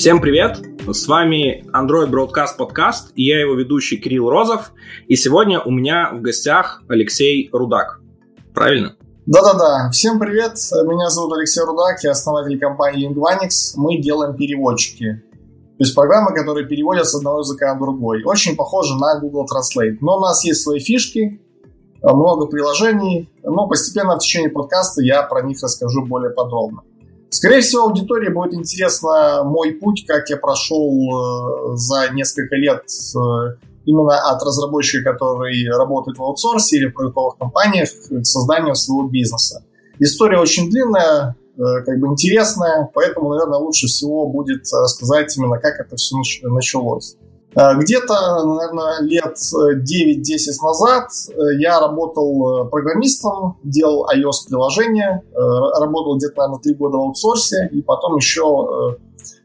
Всем привет! С вами Android Broadcast Podcast и я его ведущий Кирилл Розов. И сегодня у меня в гостях Алексей Рудак. Правильно? Да-да-да. Всем привет. Меня зовут Алексей Рудак, я основатель компании Lingvanix. Мы делаем переводчики. То есть программы, которые переводят с одного языка на другой. Очень похоже на Google Translate. Но у нас есть свои фишки, много приложений. Но постепенно в течение подкаста я про них расскажу более подробно. Скорее всего, аудитории будет интересно мой путь, как я прошел э, за несколько лет э, именно от разработчика, который работает в аутсорсе или в продуктовых компаниях, к созданию своего бизнеса. История очень длинная, э, как бы интересная, поэтому, наверное, лучше всего будет рассказать именно, как это все началось. Э, где-то, наверное, лет 9-10 назад э, я работал э, программистом, делал iOS-приложение, работал где-то, наверное, 3 года в аутсорсе, и потом еще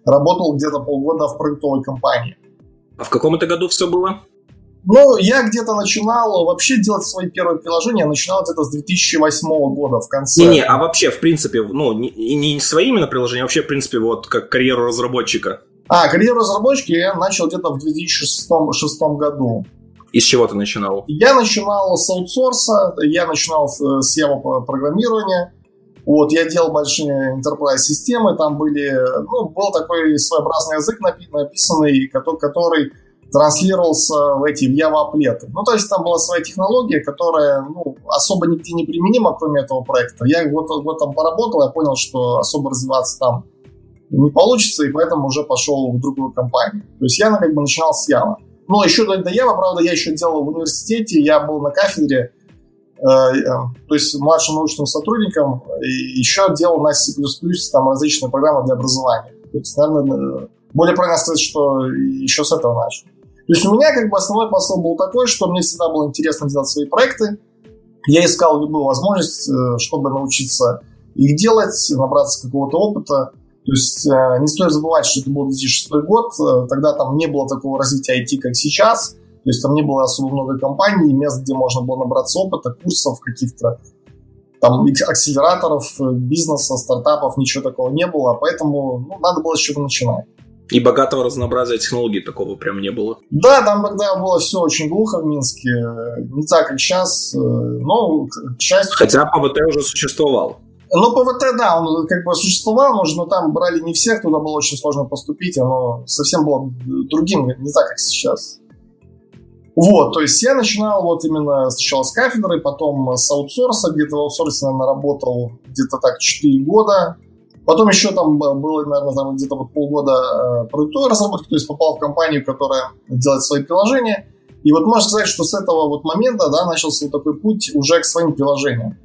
работал где-то полгода в продуктовой компании. А в каком это году все было? Ну, я где-то начинал вообще делать свои первые приложения, я начинал это с 2008 года в конце. Не-не, а вообще, в принципе, ну, не, не свои именно приложения, а вообще, в принципе, вот как карьеру разработчика. А, карьеру разработчики я начал где-то в 2006 году. И с чего ты начинал? Я начинал с аутсорса, я начинал с Java программирования. Вот, я делал большие enterprise системы, там были, ну, был такой своеобразный язык написанный, который, который транслировался в эти в Java аплеты. Ну, то есть там была своя технология, которая ну, особо нигде не применима, кроме этого проекта. Я вот в этом поработал, я понял, что особо развиваться там не получится, и поэтому уже пошел в другую компанию. То есть я как бы начинал с Ява. Но еще до, до Ява, правда, я еще делал в университете, я был на кафедре, э, э, то есть младшим научным сотрудником, и еще делал на C++ там различные программы для образования. То есть, наверное, более правильно сказать, что еще с этого начал. То есть у меня как бы основной посыл был такой, что мне всегда было интересно делать свои проекты. Я искал любую возможность, э, чтобы научиться их делать, набраться какого-то опыта. То есть э, не стоит забывать, что это был 2006 год, э, тогда там не было такого развития IT, как сейчас, то есть там не было особо много компаний, мест, где можно было набраться опыта, курсов каких-то, там акселераторов, э, бизнеса, стартапов, ничего такого не было, поэтому ну, надо было с чего-то начинать. И богатого разнообразия технологий такого прям не было. Да, там тогда было все очень глухо в Минске. Не так, как сейчас. Но, к счастью... Хотя ПВТ уже существовал. Ну, ПВТ, да, он как бы существовал, но там брали не всех, туда было очень сложно поступить, оно совсем было другим, не так, как сейчас. Вот, то есть я начинал вот именно сначала с кафедры, потом с аутсорса, где-то в аутсорсе, наверное, работал где-то так 4 года. Потом еще там было, наверное, где-то вот полгода э, продуктовой разработки, то есть попал в компанию, которая делает свои приложения. И вот можно сказать, что с этого вот момента, да, начался вот такой путь уже к своим приложениям.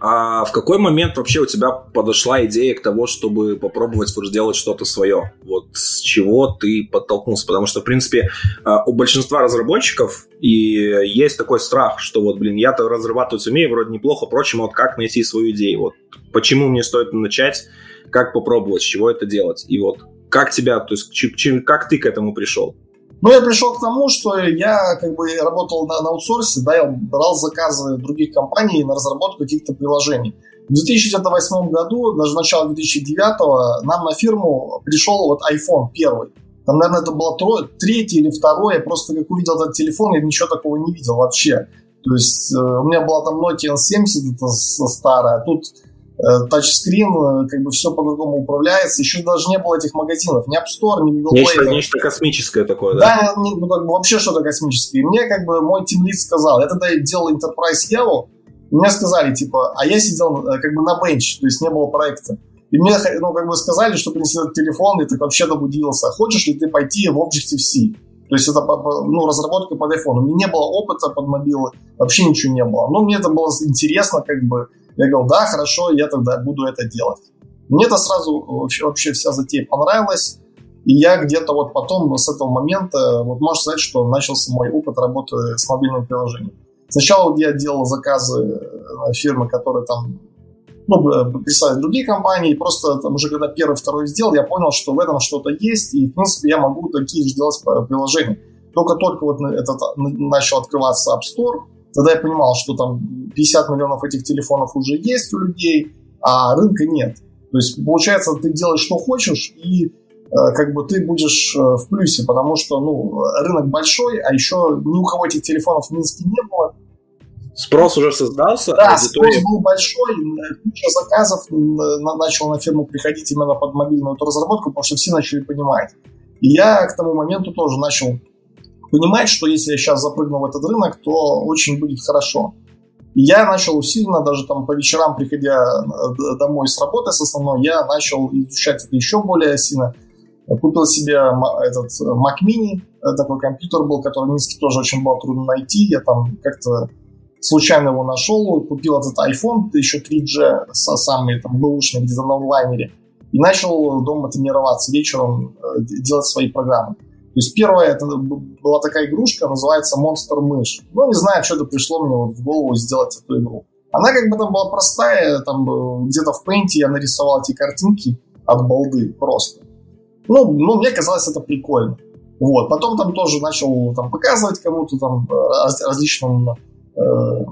А в какой момент вообще у тебя подошла идея к тому, чтобы попробовать сделать что-то свое? Вот с чего ты подтолкнулся? Потому что, в принципе, а, у большинства разработчиков и есть такой страх, что вот, блин, я-то разрабатывать умею, вроде неплохо, впрочем, вот как найти свою идею? Вот почему мне стоит начать, как попробовать, с чего это делать? И вот как тебя, то есть как ты к этому пришел? Ну, я пришел к тому, что я как бы работал на, на аутсорсе, да, я брал заказы других компаний на разработку каких-то приложений. В 2008 году, даже начало 2009, нам на фирму пришел вот iPhone первый. Там, наверное, это было трое, третий или второй. Я просто как увидел этот телефон, я ничего такого не видел вообще. То есть э, у меня была там Nokia N70 это старая, тут тачскрин, э, как бы все по-другому управляется. Еще даже не было этих магазинов, ни App Store, ни Google Play. Нечто, нечто космическое такое, да? Да, ну, как бы вообще что-то космическое. И мне как бы мой тимлид сказал, я тогда делал Enterprise и мне сказали, типа, а я сидел э, как бы на бенч, то есть не было проекта. И мне, ну, как бы сказали, что принеси этот телефон, и ты вообще добудился. Хочешь ли ты пойти в Objective-C? То есть это ну, разработка под iPhone. У меня не было опыта под мобилы, вообще ничего не было. Но мне это было интересно, как бы, я говорил, да, хорошо, я тогда буду это делать. Мне это сразу вообще, вообще вся затея понравилась. И я где-то вот потом, с этого момента, вот можно сказать, что начался мой опыт работы с мобильным приложением. Сначала я делал заказы на фирмы, которые там ну, э, прислали другие компании, и просто там уже когда первый, второй сделал, я понял, что в этом что-то есть, и, в принципе, я могу такие же делать приложения. Только-только вот этот начал открываться App Store, Тогда я понимал, что там 50 миллионов этих телефонов уже есть у людей, а рынка нет. То есть, получается, ты делаешь, что хочешь, и э, как бы ты будешь в плюсе, потому что, ну, рынок большой, а еще ни у кого этих телефонов в Минске не было. Спрос уже создался? Да, аудитория... спрос был большой, куча заказов начал на фирму приходить именно под мобильную разработку, потому что все начали понимать. И я к тому моменту тоже начал понимать, что если я сейчас запрыгну в этот рынок, то очень будет хорошо. И я начал усиленно, даже там по вечерам, приходя э, домой с работы с основной, я начал изучать это еще более сильно. Купил себе этот Mac Mini, э, такой компьютер был, который в Минске тоже очень было трудно найти. Я там как-то случайно его нашел, купил этот iPhone, еще 3G, самый там бэушный, где-то на онлайнере, и начал дома тренироваться вечером, э, делать свои программы. То есть первая это была такая игрушка, называется Monster Мышь. Ну, не знаю, что-то пришло мне вот в голову сделать эту игру. Она как бы там была простая, там э, где-то в Paint я нарисовал эти картинки от балды просто. Ну, ну, мне казалось это прикольно. Вот. Потом там тоже начал там, показывать кому-то там э, различным э,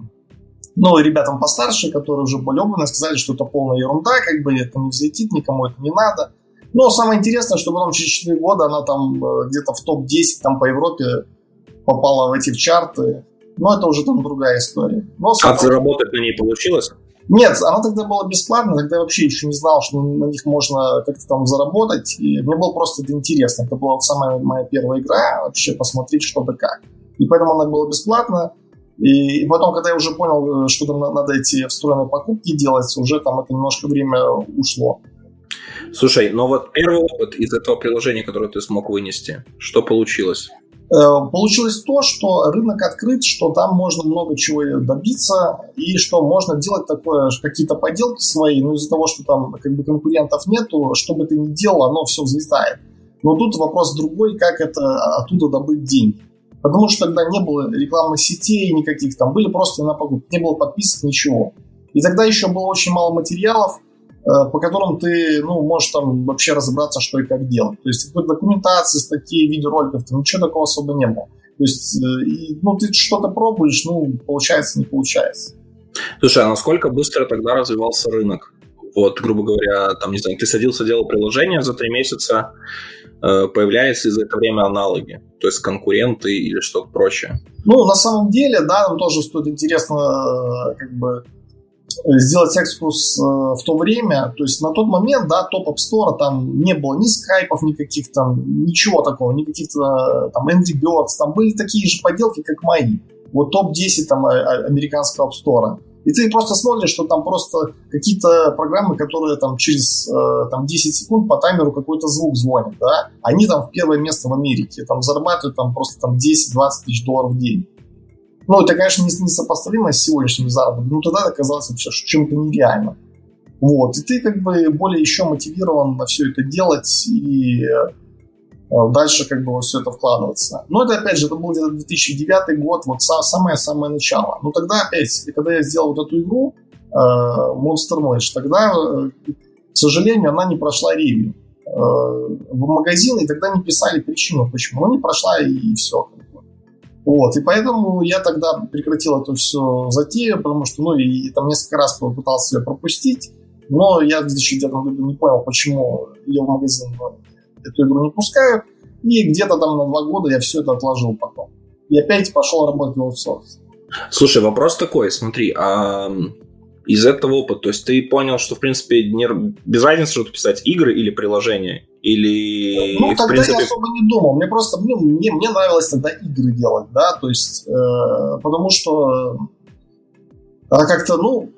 ну, ребятам постарше, которые уже более опытные, сказали, что это полная ерунда, как бы это не взлетит, никому это не надо. Но самое интересное, что потом через 4 года она там э, где-то в топ-10 там по Европе попала в эти в чарты. Но это уже там другая история. Но, а заработать на ней получилось? Нет, она тогда была бесплатная, тогда я вообще еще не знал, что на них можно как-то там заработать. И мне было просто это интересно. Это была самая моя первая игра, вообще посмотреть что да как. И поэтому она была бесплатная. И, потом, когда я уже понял, э, что там надо эти встроенные покупки делать, уже там это немножко время ушло. Слушай, но вот первый опыт из этого приложения, которое ты смог вынести, что получилось? Э, получилось то, что рынок открыт, что там можно много чего добиться, и что можно делать такое, какие-то поделки свои, но из-за того, что там как бы конкурентов нету, что бы ты ни делал, оно все взлетает. Но тут вопрос другой, как это оттуда добыть деньги. Потому что тогда не было рекламных сетей никаких, там были просто на покупки, не было подписок, ничего. И тогда еще было очень мало материалов, по которым ты, ну, можешь там вообще разобраться, что и как делать. То есть какой-то документации, статьи, видеороликов, там ничего такого особо не было. То есть, э, и, ну, ты что-то пробуешь, ну, получается, не получается. Слушай, а насколько быстро тогда развивался рынок? Вот, грубо говоря, там, не знаю, ты садился, делал приложение за три месяца, э, появляются за это время аналоги, то есть конкуренты или что-то прочее? Ну, на самом деле, да, нам тоже стоит интересно, как бы, сделать экскурс э, в то время, то есть на тот момент, да, топ App Store, там не было ни скайпов никаких, там ничего такого, никаких э, там Angry Birds, там были такие же поделки, как мои. Вот топ-10 там э, американского App Store. И ты просто смотришь, что там просто какие-то программы, которые там через там, 10 секунд по таймеру какой-то звук звонят, да, они там в первое место в Америке, там зарабатывают там просто там 10-20 тысяч долларов в день. Ну, это, конечно, несопоставимо с сегодняшним заработком, но тогда это казалось вообще чем-то нереальным. Вот, и ты как бы более еще мотивирован на все это делать и э, дальше как бы во все это вкладываться. Но это, опять же, это был где-то 2009 год, вот самое-самое начало. Но тогда, опять, когда я сделал вот эту игру, э, Monster Mash, тогда, э, к сожалению, она не прошла ревью в магазин, и тогда не писали причину, почему. Ну, не прошла, и все. Вот, и поэтому я тогда прекратил эту всю затею, потому что, ну, и, и там несколько раз попытался ее пропустить, но я в 2009 году не понял, почему ее в магазин эту игру не пускают, и где-то там на два года я все это отложил потом. И опять пошел работать в аутсорс. Слушай, вопрос такой, смотри, а из этого опыта, то есть ты понял, что, в принципе, не, без разницы, что писать игры или приложения, или... Ну, тогда принципе... я особо не думал. Мне просто, ну, мне, мне нравилось тогда игры делать, да, то есть, э, потому что э, как-то, ну,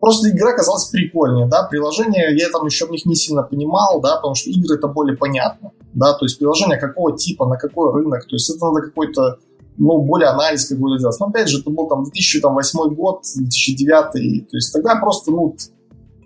просто игра казалась прикольнее, да, приложение, я там еще в них не сильно понимал, да, потому что игры это более понятно, да, то есть приложение какого типа, на какой рынок, то есть это надо какой-то, ну, более анализ какой-то делать. Но опять же, это был там 2008 год, 2009, то есть тогда просто, ну,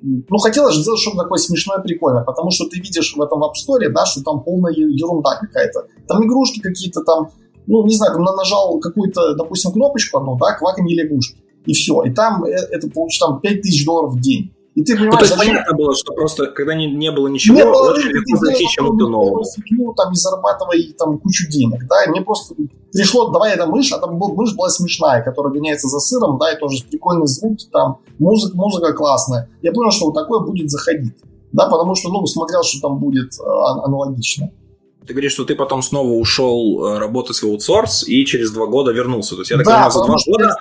ну, хотелось же сделать что-то такое смешное, прикольное, потому что ты видишь в этом App Store, да, что там полная ерунда какая-то. Там игрушки какие-то там, ну, не знаю, там нажал какую-то, допустим, кнопочку одну, да, кваканье лягушки, и все. И там э, это получится там 5000 долларов в день. И ты понимаешь, ну, то есть зачем... понятно было, что просто когда не, не было ничего, не было, очень легко зайти чему-то новому. Фигню, там, и зарабатывай там кучу денег, да, и мне просто пришло, давай эта мышь, а там был, мышь была смешная, которая гоняется за сыром, да, и тоже прикольный звук, там, музыка, музыка классная. Я понял, что вот такое будет заходить. Да, потому что, ну, смотрел, что там будет аналогично. Ты говоришь, что ты потом снова ушел э, работать в аутсорс и через два года вернулся. То есть, я так да, понимаю, за два года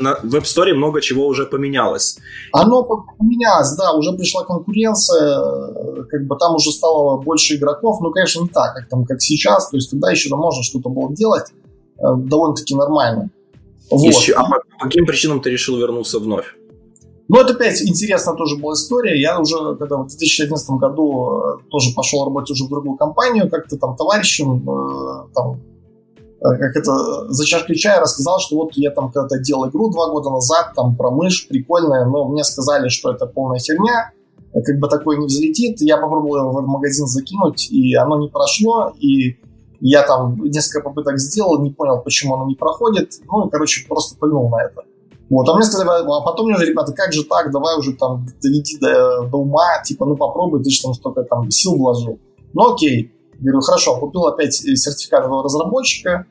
на, на Store много чего уже поменялось. Оно поменялось, да, уже пришла конкуренция, э, как бы там уже стало больше игроков. Ну, конечно, не так, как, там, как сейчас. То есть, тогда еще там можно что-то было делать э, довольно-таки нормально. Вот. Еще, а по каким причинам ты решил вернуться вновь? Ну, это опять интересная тоже была история. Я уже, когда в 2011 году э, тоже пошел работать уже в другую компанию, как-то там товарищем, э, там, э, как это, за чашкой чая рассказал, что вот я там когда-то делал игру два года назад, там про мышь, прикольная, но мне сказали, что это полная херня, как бы такое не взлетит. Я попробовал его в магазин закинуть, и оно не прошло, и я там несколько попыток сделал, не понял, почему оно не проходит. Ну, и, короче, просто пыльнул на это. Вот, а мне сказали, а потом мне уже, ребята, как же так, давай уже там доведи до, до ума, типа, ну попробуй, ты же там столько там сил вложил. Ну окей, говорю, хорошо, купил опять сертификат этого разработчика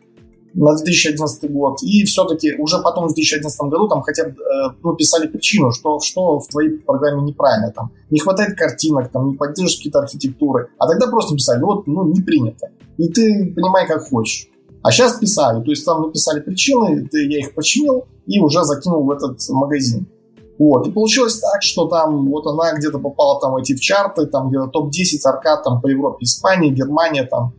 на 2011 год, и все-таки уже потом в 2011 году там хотя бы э, ну, писали причину, что, что в твоей программе неправильно, там, не хватает картинок, там, не поддерживаешь какие-то архитектуры, а тогда просто писали, ну вот, ну, не принято. И ты понимай, как хочешь. А сейчас писали, то есть там написали причины, я их починил и уже закинул в этот магазин. Вот. И получилось так, что там вот она где-то попала там эти в чарты, там где-то топ-10 аркад там по Европе, Испании, Германия, там,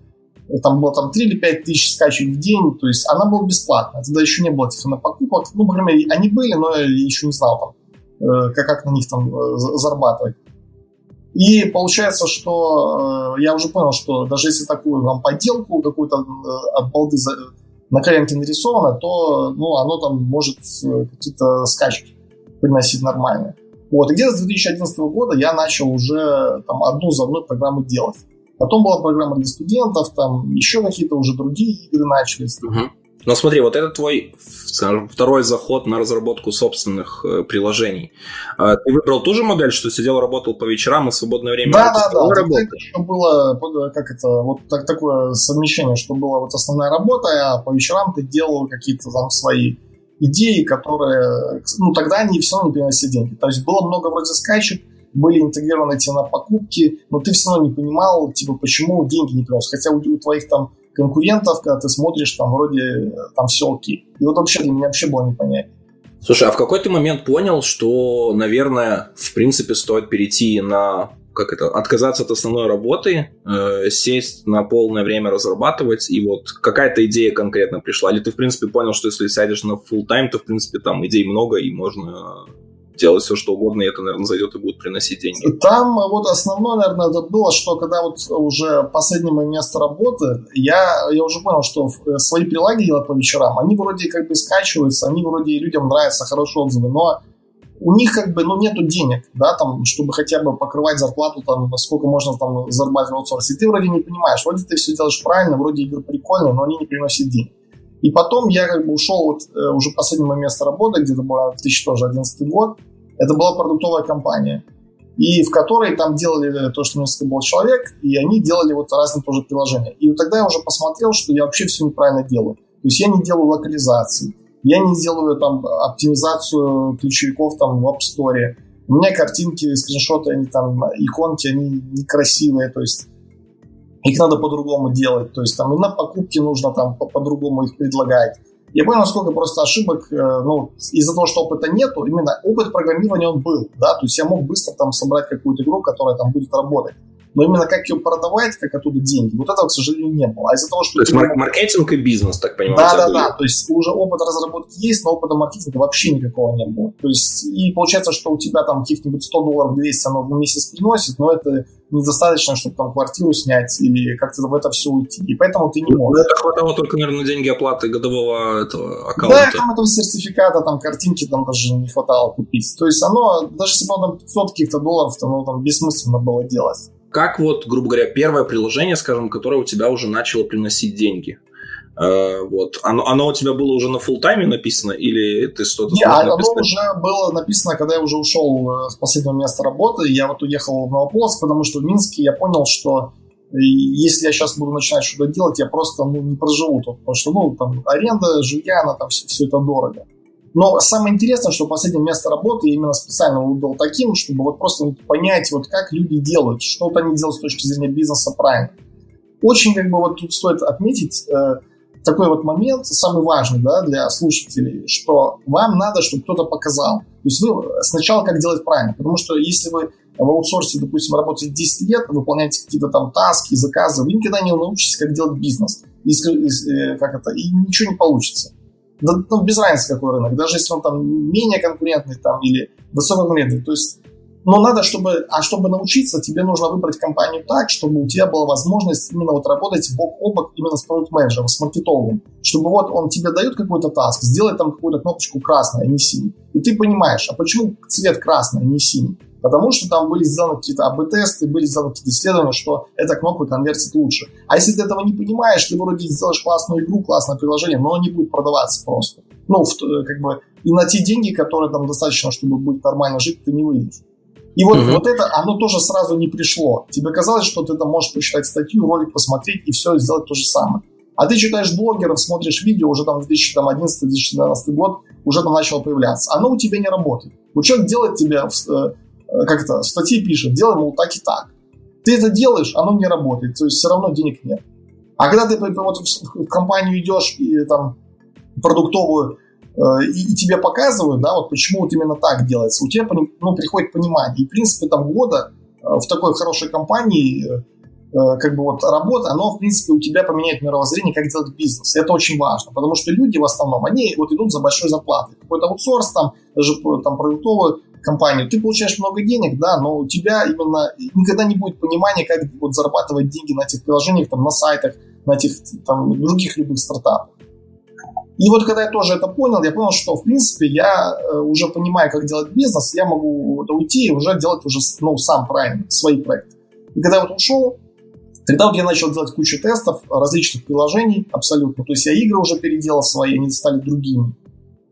там было там 3 или 5 тысяч скачек в день, то есть она была бесплатная. Тогда еще не было покупок. Ну, по крайней мере, они были, но я еще не знал там, э, как, как на них там э, зарабатывать. И получается, что э, я уже понял, что даже если такую вам подделку какую-то э, от балды за, на коленке нарисовано, то ну, оно там может э, какие-то скачки приносить нормальные. Вот, и где-то с 2011 года я начал уже там одну за одной программу делать. Потом была программа для студентов, там еще какие-то уже другие игры начались. Угу. Но смотри, вот это твой второй заход на разработку собственных э, приложений. А ты выбрал ту же модель, что сидел, работал по вечерам и свободное время? Да, да, да. Это еще было, как это, вот так, такое совмещение, что была вот основная работа, а по вечерам ты делал какие-то там свои идеи, которые, ну, тогда они все равно не приносили деньги. То есть было много вроде скачек, были интегрированы эти на покупки, но ты все равно не понимал, типа, почему деньги не приносят. Хотя у, у твоих там конкурентов, когда ты смотришь, там вроде там все окей. И вот вообще для меня вообще было непонятно. Слушай, а в какой ты момент понял, что, наверное, в принципе стоит перейти на как это, отказаться от основной работы, э, сесть на полное время разрабатывать, и вот какая-то идея конкретно пришла? Или ты, в принципе, понял, что если сядешь на full time, то, в принципе, там идей много, и можно делать все, что угодно, и это, наверное, зайдет и будет приносить деньги. Там вот основное, наверное, это было, что когда вот уже последнее мое место работы, я, я уже понял, что э, свои прилаги делать по вечерам, они вроде как бы скачиваются, они вроде людям нравятся, хорошие отзывы, но у них как бы, ну, нету денег, да, там, чтобы хотя бы покрывать зарплату, там, сколько можно там зарабатывать в аутсорсе. Ты вроде не понимаешь, вроде ты все делаешь правильно, вроде игры прикольные, но они не приносят денег. И потом я как бы ушел вот э, уже последнее место работы, где-то было 2011 год, это была продуктовая компания, и в которой там делали то, что несколько был человек, и они делали вот разные тоже приложения. И вот тогда я уже посмотрел, что я вообще все неправильно делаю. То есть я не делаю локализации, я не делаю там оптимизацию ключевиков там в App Store. У меня картинки, скриншоты, они там, иконки, они некрасивые, то есть их надо по-другому делать. То есть там и на покупки нужно там по-другому их предлагать. Я понял, сколько просто ошибок, э, ну, из-за того, что опыта нету, именно опыт программирования он был, да, то есть я мог быстро там собрать какую-то игру, которая там будет работать. Но именно как ее продавать, как оттуда деньги, вот этого, к сожалению, не было. А из-за того, что... То есть мар- маркетинг и бизнес, так понимаю? Да, да, да. То есть уже опыт разработки есть, но опыта маркетинга вообще никакого не было. То есть и получается, что у тебя там каких-нибудь 100 долларов 200 оно в месяц приносит, но это недостаточно, чтобы там квартиру снять или как-то в это все уйти. И поэтому ты не ну, можешь. Это хватало только, наверное, на деньги оплаты годового этого аккаунта. Да, там этого сертификата, там картинки там даже не хватало купить. То есть оно, даже если бы там 500 каких-то долларов, то оно там бессмысленно было делать. Как вот, грубо говоря, первое приложение, скажем, которое у тебя уже начало приносить деньги? Uh, вот. Оно, оно у тебя было уже на full тайме написано или ты что-то Нет, оно уже было написано, когда я уже ушел э, с последнего места работы. Я вот уехал в Новополоск, потому что в Минске я понял, что если я сейчас буду начинать что-то делать, я просто ну, не проживу тут, потому что ну, там аренда, жилья, она там все, все это дорого. Но самое интересное, что последнее место работы я именно специально выбрал таким, чтобы вот просто понять, вот как люди делают, что вот они делают с точки зрения бизнеса правильно. Очень как бы вот тут стоит отметить э, такой вот момент, самый важный да, для слушателей, что вам надо, чтобы кто-то показал. То есть вы сначала как делать правильно, потому что если вы в аутсорсе, допустим, работаете 10 лет, выполняете какие-то там таски, заказы, вы никогда не научитесь, как делать бизнес. Если, э, как это, и ничего не получится. Да, ну, без разницы, какой рынок. Даже если он там менее конкурентный там, или высококонкурентный. То есть но надо, чтобы, а чтобы научиться, тебе нужно выбрать компанию так, чтобы у тебя была возможность именно вот работать бок о бок именно с продукт-менеджером, с маркетологом. Чтобы вот он тебе дает какой-то таск, сделать там какую-то кнопочку красная, а не синий. И ты понимаешь, а почему цвет красный, а не синий? Потому что там были сделаны какие-то АБ-тесты, были сделаны какие-то исследования, что эта кнопка конвертит лучше. А если ты этого не понимаешь, ты вроде сделаешь классную игру, классное приложение, но оно не будет продаваться просто. Ну, в, как бы, и на те деньги, которые там достаточно, чтобы будет нормально жить, ты не выйдешь. И вот, угу. вот это, оно тоже сразу не пришло. Тебе казалось, что ты там можешь почитать статью, ролик посмотреть и все, сделать то же самое. А ты читаешь блогеров, смотришь видео, уже там 2011-2012 год, уже там начало появляться. Оно у тебя не работает. Человек делает тебе, э, как это, в статье пишет, делай, мол, так и так. Ты это делаешь, оно не работает, то есть все равно денег нет. А когда ты вот в компанию идешь и там продуктовую Э, и, и тебе показывают, да, вот почему вот именно так делается, у тебя ну, приходит понимание. И, в принципе, там года э, в такой хорошей компании э, как бы вот работа, оно, в принципе, у тебя поменяет мировоззрение, как делать бизнес. Это очень важно, потому что люди в основном, они вот идут за большой зарплатой. Какой-то аутсорс, там, даже там, продуктовую компанию, ты получаешь много денег, да, но у тебя именно никогда не будет понимания, как вот зарабатывать деньги на этих приложениях, там, на сайтах, на этих там, других любых стартапах. И вот когда я тоже это понял, я понял, что, в принципе, я э, уже понимаю, как делать бизнес, я могу уйти и уже делать уже, ну, сам правильно, свои проекты. И когда я вот ушел, тогда вот я начал делать кучу тестов различных приложений абсолютно. То есть я игры уже переделал свои, они стали другими.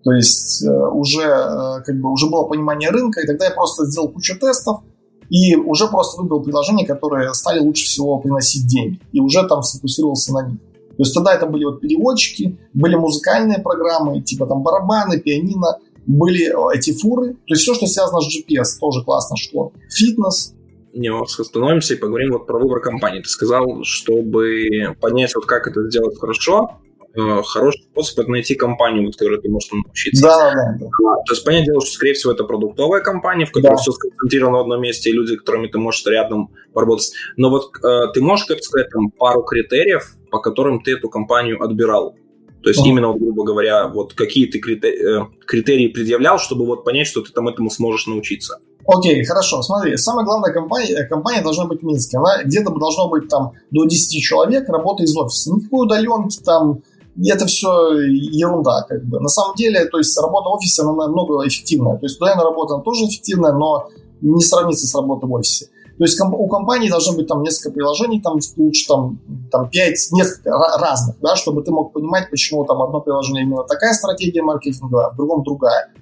То есть э, уже, э, как бы, уже было понимание рынка, и тогда я просто сделал кучу тестов, и уже просто выбрал приложения, которые стали лучше всего приносить деньги. И уже там сфокусировался на них. То есть тогда это были вот переводчики, были музыкальные программы, типа там барабаны, пианино, были э, эти фуры. То есть все, что связано с GPS, тоже классно шло. Фитнес, немножко остановимся и поговорим вот про выбор компании. Ты сказал, чтобы понять, вот как это сделать хорошо, хороший способ это найти компанию, в которой ты можешь научиться. Да, да, да. То есть понять дело, что, скорее всего, это продуктовая компания, в которой да. все сконцентрировано в одном месте, и люди, которыми ты можешь рядом поработать. Но вот э, ты можешь, как сказать, там, пару критериев, по которым ты эту компанию отбирал. То есть, именно, вот, грубо говоря, вот какие ты критерии, э, критерии предъявлял, чтобы вот понять, что ты там этому сможешь научиться. Окей, хорошо, смотри, самая главная компания, э, компания должна быть в Минске. Она где-то должно быть там до 10 человек, работа из офиса. Никакой удаленки там, это все ерунда, как бы. На самом деле, то есть работа в офисе, она намного эффективная. То есть удаленная работа, она тоже эффективная, но не сравнится с работой в офисе. То есть у компании должно быть там несколько приложений, там лучше там, там 5, несколько разных, да, чтобы ты мог понимать, почему там одно приложение именно такая стратегия маркетинга, а в другом другая.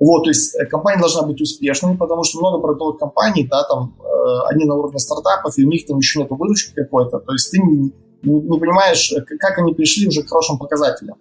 Вот, то есть э, компания должна быть успешной, потому что много продуктовых компаний, да, там, э, они на уровне стартапов, и у них там еще нет выручки какой-то, то есть ты не, не, не понимаешь, э, как они пришли уже к хорошим показателям.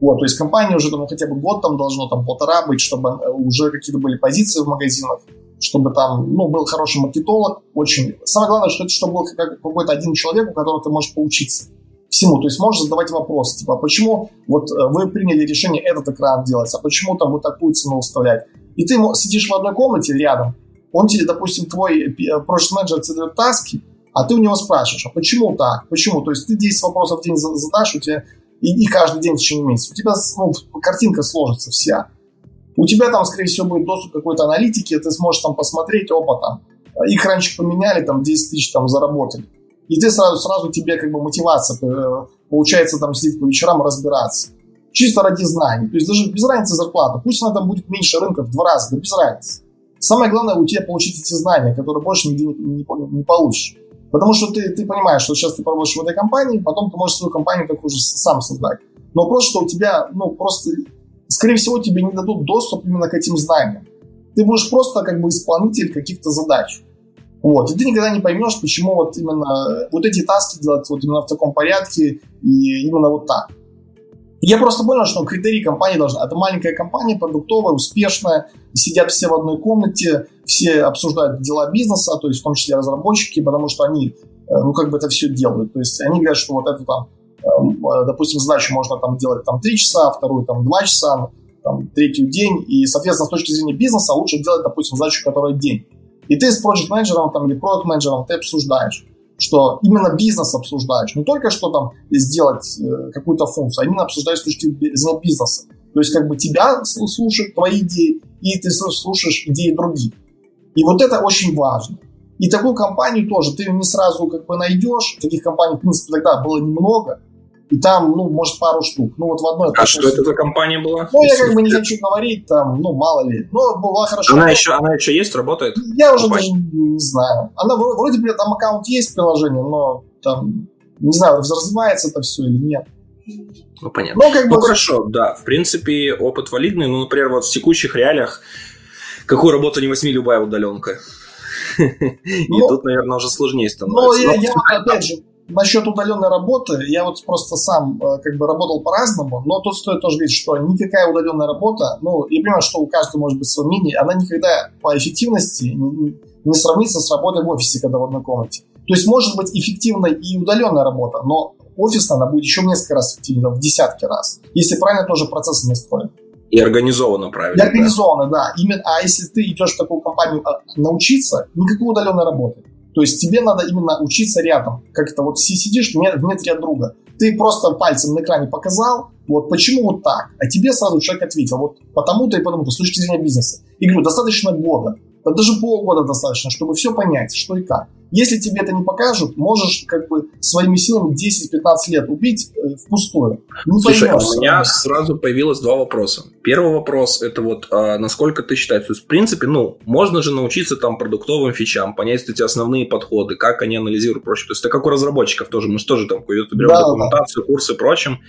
Вот, то есть компания уже там ну, хотя бы год там должно, там полтора быть, чтобы э, уже какие-то были позиции в магазинах, чтобы там, ну, был хороший маркетолог, очень... Самое главное, что, чтобы был какой-то один человек, у которого ты можешь поучиться всему. То есть можешь задавать вопросы, типа, а почему вот э, вы приняли решение этот экран делать, а почему там вот такую цену выставлять? И ты сидишь в одной комнате рядом, он тебе, допустим, твой project менеджер тебе дает таски, а ты у него спрашиваешь, а почему так? Почему? То есть ты 10 вопросов в день задашь, у тебя и, и каждый день в течение месяца. У тебя ну, картинка сложится вся. У тебя там, скорее всего, будет доступ к какой-то аналитике, ты сможешь там посмотреть, опа, там, их раньше поменяли, там 10 тысяч там заработали. И ты сразу, сразу тебе как бы мотивация, э, получается там сидеть по вечерам разбираться. Чисто ради знаний. То есть даже без разницы зарплата. Пусть она там будет меньше рынка в два раза, да без разницы. Самое главное у тебя получить эти знания, которые больше нигде не, не, не получишь. Потому что ты, ты понимаешь, что сейчас ты поработаешь в этой компании, потом ты можешь свою компанию так уже сам создать. Но просто, что у тебя, ну, просто скорее всего, тебе не дадут доступ именно к этим знаниям. Ты будешь просто как бы исполнитель каких-то задач. Вот. И ты никогда не поймешь, почему вот именно вот эти таски делать вот именно в таком порядке и именно вот так. Я просто понял, что критерии компании должны... Это маленькая компания, продуктовая, успешная, сидят все в одной комнате, все обсуждают дела бизнеса, то есть в том числе разработчики, потому что они, э, ну, как бы это все делают. То есть они говорят, что вот это там, э, допустим, задачу можно там делать там 3 часа, вторую там 2 часа, там, третью день, и, соответственно, с точки зрения бизнеса лучше делать, допустим, задачу, которая день. И ты с проект менеджером там, или проект менеджером ты обсуждаешь что именно бизнес обсуждаешь. Не только что там сделать э, какую-то функцию, а именно обсуждаешь с точки зрения бизнеса. То есть как бы тебя слушают, твои идеи, и ты слушаешь идеи других. И вот это очень важно. И такую компанию тоже ты не сразу как бы найдешь. Таких компаний, в принципе, тогда было немного. И там, ну, может, пару штук. Ну, вот в одной... А что это за компания была? Ну, я как бы не хочу говорить, там, ну, мало ли. Но была хорошо. Она еще, она еще есть, работает? Я уже даже не знаю. Она вроде бы там аккаунт есть в приложении, но там, не знаю, развивается это все или нет. Ну, понятно. Ну, как бы... ну хорошо, да. В принципе, опыт валидный. Ну, например, вот в текущих реалиях какую работу не возьми, любая удаленка. И ну, тут, наверное, уже сложнее становится. Ну, я, опять же, Насчет удаленной работы, я вот просто сам э, как бы работал по-разному, но тут стоит тоже говорить, что никакая удаленная работа, ну, я понимаю, что у каждого может быть свое мнение, она никогда по эффективности не, сравнится с работой в офисе, когда в одной комнате. То есть может быть эффективная и удаленная работа, но офисная она будет еще в несколько раз эффективнее, в десятки раз, если правильно тоже процессы настроены. И организовано правильно. И организовано, да. да. Именно, а если ты идешь в такую компанию а, научиться, никакой удаленной работы. То есть тебе надо именно учиться рядом. Как это вот сидишь в метре от друга. Ты просто пальцем на экране показал, вот почему вот так. А тебе сразу человек ответил, вот потому-то и потому-то, с точки зрения бизнеса. И говорю, достаточно года. Да даже полгода достаточно, чтобы все понять, что и как. Если тебе это не покажут, можешь как бы своими силами 10-15 лет убить э, впустую. Не Слушай, поймешь, у меня сразу появилось два вопроса. Первый вопрос это вот а, насколько ты считаешь, то есть в принципе, ну, можно же научиться там продуктовым фичам, понять эти основные подходы, как они анализируют прочее. То есть это как у разработчиков тоже, мы же тоже там берем да, документацию, да. курсы и прочим,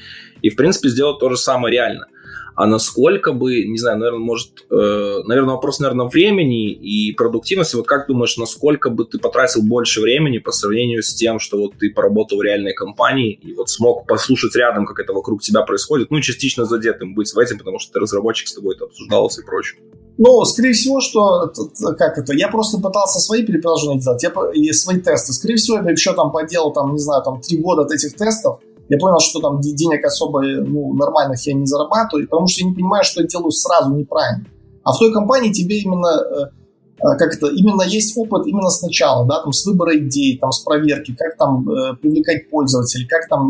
и в принципе сделать то же самое реально а насколько бы, не знаю, наверное, может, э, наверное, вопрос, наверное, времени и продуктивности. Вот как думаешь, насколько бы ты потратил больше времени по сравнению с тем, что вот ты поработал в реальной компании и вот смог послушать рядом, как это вокруг тебя происходит, ну, частично задетым быть в этом, потому что ты разработчик, с тобой это обсуждалось и прочее. Ну, скорее всего, что как это, я просто пытался свои переприложения делать, я, и свои тесты. Скорее всего, я еще там поделал, там, не знаю, там, три года от этих тестов, я понял, что там денег особо ну, нормальных я не зарабатываю, потому что я не понимаю, что я делаю сразу неправильно. А в той компании тебе именно э, э, как это, именно есть опыт именно сначала, да, там с выбора идей, там с проверки, как там э, привлекать пользователей, как там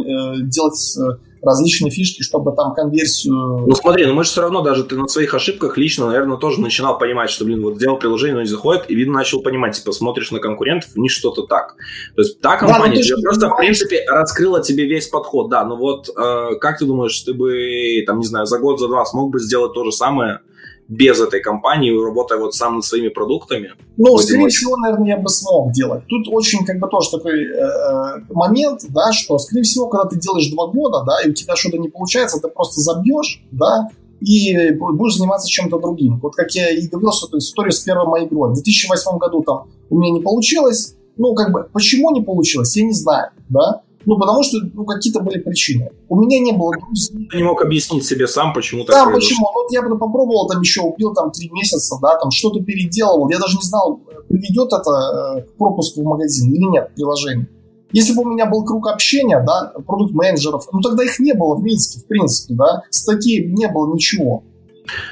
делать различные фишки, чтобы там конверсию... Ну смотри, ну мы же все равно даже ты на своих ошибках лично, наверное, тоже начинал понимать, что, блин, вот сделал приложение, но не заходит, и, видно, начал понимать, типа, смотришь на конкурентов, них что-то так. То есть та компания да, тебе просто, в принципе, раскрыла тебе весь подход, да, ну вот э, как ты думаешь, ты бы, там, не знаю, за год, за два смог бы сделать то же самое, без этой компании, работая вот сам над своими продуктами? Ну, скорее всего, наверное, я бы смог делать. Тут очень как бы тоже такой э, э, момент, да, что, скорее всего, когда ты делаешь два года, да, и у тебя что-то не получается, ты просто забьешь, да, и будешь заниматься чем-то другим. Вот как я и говорил, что это история с первой моей игрой. В 2008 году там у меня не получилось, ну, как бы, почему не получилось, я не знаю, да, ну, потому что ну, какие-то были причины. У меня не было друзей. Ты не мог объяснить себе сам, почему так Да, почему. Вот я бы попробовал там еще, убил там три месяца, да, там что-то переделывал. Я даже не знал, приведет это э, к пропуску в магазин или нет, приложение. Если бы у меня был круг общения, да, продукт-менеджеров, ну тогда их не было в Минске, в принципе, да, статей не было ничего.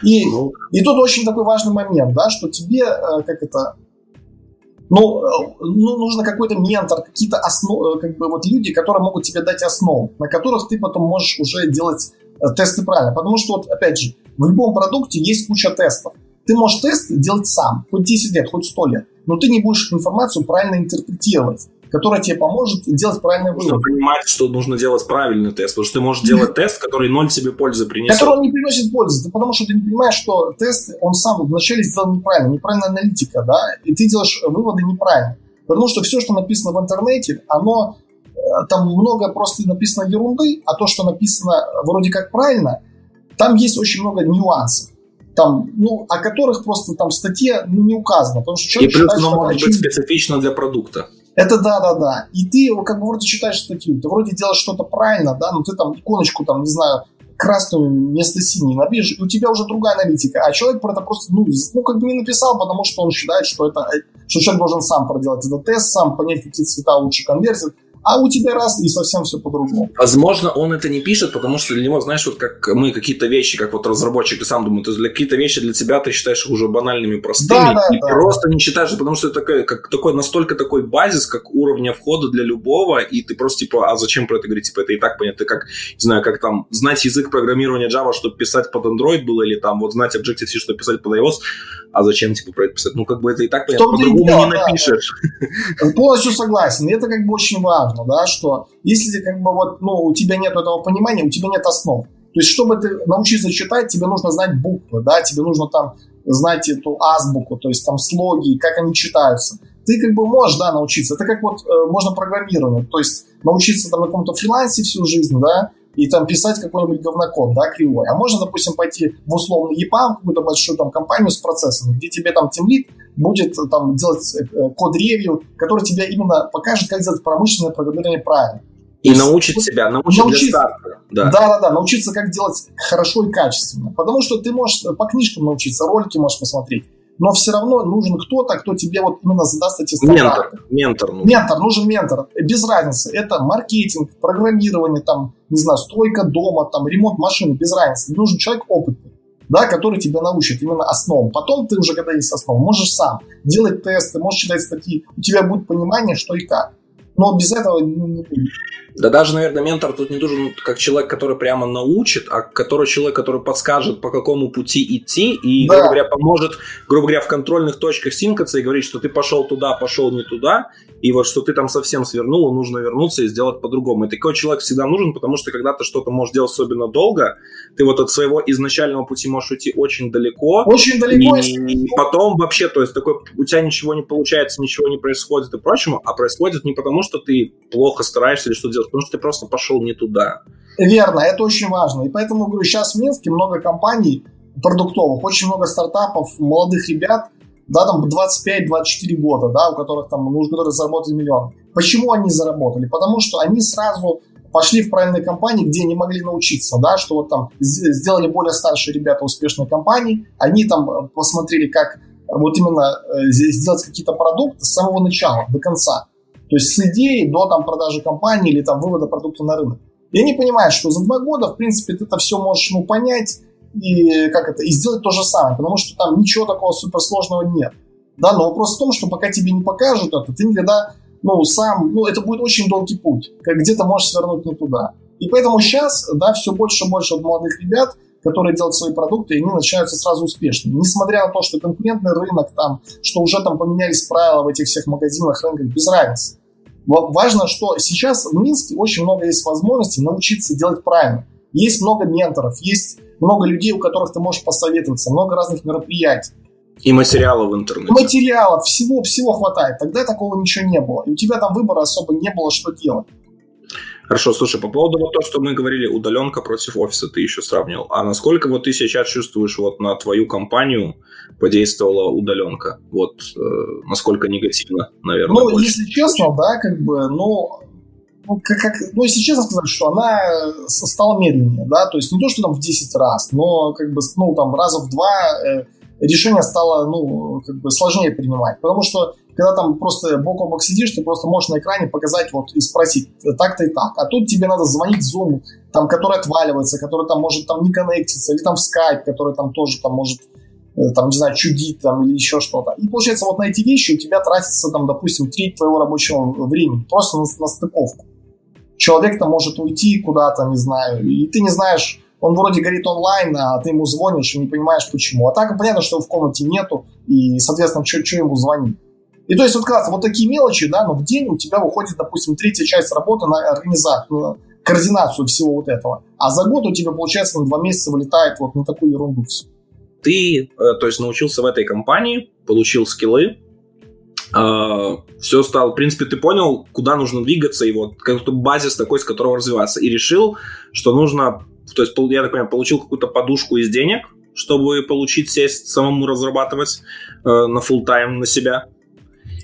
И, ну, и тут очень такой важный момент, да, что тебе, э, как это, ну, э, ну, нужно какой-то ментор, какие-то основы, э, как бы вот люди, которые могут тебе дать основу, на которых ты потом можешь уже делать э, тесты правильно. Потому что, вот, опять же, в любом продукте есть куча тестов. Ты можешь тесты делать сам, хоть 10 лет, хоть 100 лет, но ты не будешь информацию правильно интерпретировать которая тебе поможет делать правильный вывод. Нужно понимать, что нужно делать правильный тест, потому что ты можешь делать тест, который ноль тебе пользы принесет. Который он не приносит пользы, потому что ты не понимаешь, что тест, он сам вначале сделал неправильно, неправильная аналитика, да, и ты делаешь выводы неправильно. Потому что все, что написано в интернете, оно э, там много просто написано ерунды, а то, что написано вроде как правильно, там есть очень много нюансов там, ну, о которых просто там в статье ну, не указано. Потому что и плюс оно может быть специфично для продукта. Это да-да-да. И ты как бы вроде читаешь статью, ты вроде делаешь что-то правильно, да, но ты там иконочку там, не знаю, красную вместо синей набьешь, и у тебя уже другая аналитика. А человек про это просто, ну, ну, как бы не написал, потому что он считает, что это, что человек должен сам проделать этот тест, сам понять, какие цвета лучше конвертят, а у тебя раз и совсем все по-другому. Возможно, он это не пишет, потому что для него, знаешь, вот как мы какие-то вещи, как вот разработчик, ты сам думаешь, для какие-то вещи для тебя ты считаешь уже банальными, простыми, да, да, и да. просто не считаешь, потому что это такой, как, такой, настолько такой базис, как уровня входа для любого, и ты просто типа, а зачем про это говорить, типа, это и так понятно, ты как, не знаю, как там, знать язык программирования Java, чтобы писать под Android было, или там, вот знать Objective-C, чтобы писать под iOS, а зачем, типа, про это писать? Ну, как бы это и так понятно, по-другому не напишешь. Да. Полностью согласен, это как бы очень важно, да, что если как бы вот, ну, у тебя нет этого понимания, у тебя нет основ. То есть, чтобы ты научиться читать, тебе нужно знать буквы, да, тебе нужно там знать эту азбуку, то есть там слоги, как они читаются. Ты как бы можешь, да, научиться. Это как вот э, можно программирование, то есть научиться там на каком-то фрилансе всю жизнь, да, и там писать какой-нибудь говнокод, да, кривой. А можно, допустим, пойти в условный EPAM, какую-то большую там компанию с процессами, где тебе там тимлит будет э, там делать э, код-ревью, который тебе именно покажет, как сделать промышленное программирование правильно. И научить себя, научить научиться, для старта. Да. да, да, да, научиться, как делать хорошо и качественно. Потому что ты можешь по книжкам научиться, ролики можешь посмотреть. Но все равно нужен кто-то, кто тебе вот именно задаст эти стандарты. Ментор. Ментор нужен. Ментор, нужен ментор. Без разницы. Это маркетинг, программирование, там, не знаю, стройка дома, там, ремонт машины, без разницы. Нужен человек опытный да, который тебя научит именно основам. Потом ты уже, когда есть основа, можешь сам делать тесты, можешь читать статьи, у тебя будет понимание, что и как. Но без этого не будет. Да даже, наверное, ментор тут не нужен как человек, который прямо научит, а который человек, который подскажет, по какому пути идти и, да. грубо говоря, поможет, грубо говоря, в контрольных точках синкаться и говорить, что ты пошел туда, пошел не туда, и вот что ты там совсем свернул, нужно вернуться и сделать по-другому. И такой человек всегда нужен, потому что когда ты что-то можешь делать особенно долго, ты вот от своего изначального пути можешь уйти очень далеко. Очень далеко. И, и потом вообще, то есть такой, у тебя ничего не получается, ничего не происходит и прочему, а происходит не потому, что ты плохо стараешься или что делать, потому что ты просто пошел не туда. Верно, это очень важно. И поэтому, говорю, сейчас в Минске много компаний продуктовых, очень много стартапов, молодых ребят, да, там 25-24 года, да, у которых там, ну, которые заработали миллион. Почему они заработали? Потому что они сразу пошли в правильные компании, где они могли научиться, да, что вот там сделали более старшие ребята успешной компании, они там э, посмотрели, как вот именно э, сделать какие-то продукты с самого начала до конца. То есть с идеей до там продажи компании или там вывода продукта на рынок. И они понимают, что за два года, в принципе, ты это все можешь ну, понять, и как это, и сделать то же самое, потому что там ничего такого суперсложного нет. Да, но вопрос в том, что пока тебе не покажут это, ты никогда, ну, сам, ну, это будет очень долгий путь, как где-то можешь свернуть не туда. И поэтому сейчас, да, все больше и больше молодых ребят, которые делают свои продукты, и они начинаются сразу успешными. Несмотря на то, что конкурентный рынок там, что уже там поменялись правила в этих всех магазинах, рынках, без разницы. Важно, что сейчас в Минске очень много есть возможностей научиться делать правильно. Есть много менторов, есть много людей, у которых ты можешь посоветоваться, много разных мероприятий. И материалов в интернете. Материалов, всего-всего хватает. Тогда такого ничего не было. И у тебя там выбора особо не было, что делать. Хорошо, слушай, по поводу вот того, что мы говорили, удаленка против офиса, ты еще сравнивал. А насколько вот ты сейчас чувствуешь вот на твою компанию подействовала удаленка? Вот э, насколько негативно, наверное, Ну, больше. если честно, да, как бы, ну, ну, как, как, ну, если честно сказать, что она стала медленнее, да, то есть не то, что там в 10 раз, но как бы, ну, там раза в два э, решение стало, ну, как бы сложнее принимать, потому что когда там просто бок о бок сидишь, ты просто можешь на экране показать вот и спросить так-то и так, а тут тебе надо звонить в Zoom, там, который отваливается, который там может там не коннектиться, или там в Skype, который там тоже там может э, там, не знаю, чудить там или еще что-то. И получается, вот на эти вещи у тебя тратится там, допустим, треть твоего рабочего времени просто на, на стыковку человек-то может уйти куда-то, не знаю, и ты не знаешь, он вроде горит онлайн, а ты ему звонишь и не понимаешь почему. А так понятно, что в комнате нету, и, соответственно, что ему звонить. И то есть вот как вот такие мелочи, да, но в день у тебя выходит, допустим, третья часть работы на организацию, на координацию всего вот этого. А за год у тебя, получается, на два месяца вылетает вот на такую ерунду все. Ты, э, то есть, научился в этой компании, получил скиллы, Uh, все стало, в принципе, ты понял, куда нужно двигаться, и вот как-то базис такой, с которого развиваться. И решил, что нужно, то есть, я так понимаю, получил какую-то подушку из денег, чтобы получить сесть, самому разрабатывать uh, на full тайм на себя.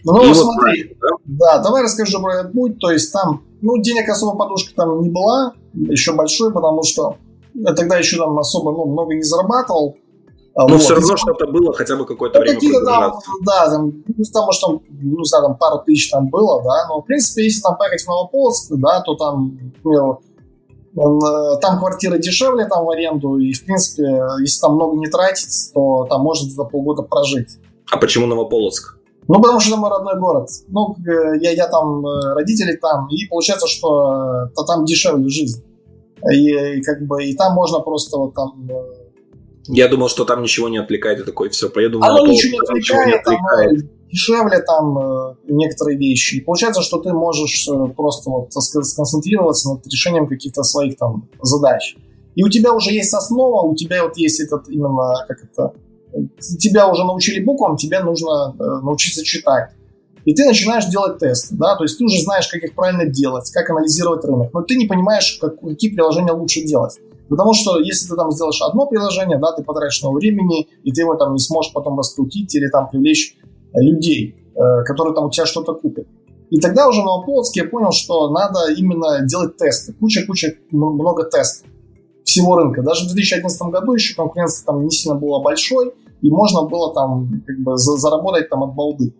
Ну, и смотри, вот, да? да, давай расскажу про этот путь. То есть там, ну, денег особо подушка там не была, еще большой, потому что я тогда еще там особо ну, много не зарабатывал. А, Но вот. все равно что-то было хотя бы какое-то ну, время какие-то там, да, там, ну, там, может, там, ну, знаю, там пару тысяч там было, да, но, в принципе, если там поехать в Новополоцк, да, то там, например, э, там квартиры дешевле там в аренду, и, в принципе, если там много не тратить, то там можно за полгода прожить. А почему Новополоцк? Ну, потому что это мой родной город. Ну, я, я там, э, родители там, и получается, что то там дешевле жизнь. И, и как бы, и там можно просто вот там э, я думал, что там ничего не отвлекает, и такой, все, поеду Оно ничего не отвлекает, там, дешевле там э, некоторые вещи. И получается, что ты можешь э, просто вот сконцентрироваться над решением каких-то своих там задач. И у тебя уже есть основа, у тебя вот есть этот именно, как это, тебя уже научили буквам, тебе нужно э, научиться читать. И ты начинаешь делать тесты, да, то есть ты уже знаешь, как их правильно делать, как анализировать рынок, но ты не понимаешь, как, какие приложения лучше делать. Потому что если ты там сделаешь одно приложение, да, ты потратишь много времени, и ты его там не сможешь потом раскрутить или там привлечь э, людей, э, которые там у тебя что-то купят. И тогда уже на Полоцке я понял, что надо именно делать тесты. Куча-куча, много тестов всего рынка. Даже в 2011 году еще конкуренция там не сильно была большой, и можно было там как бы заработать там от балды.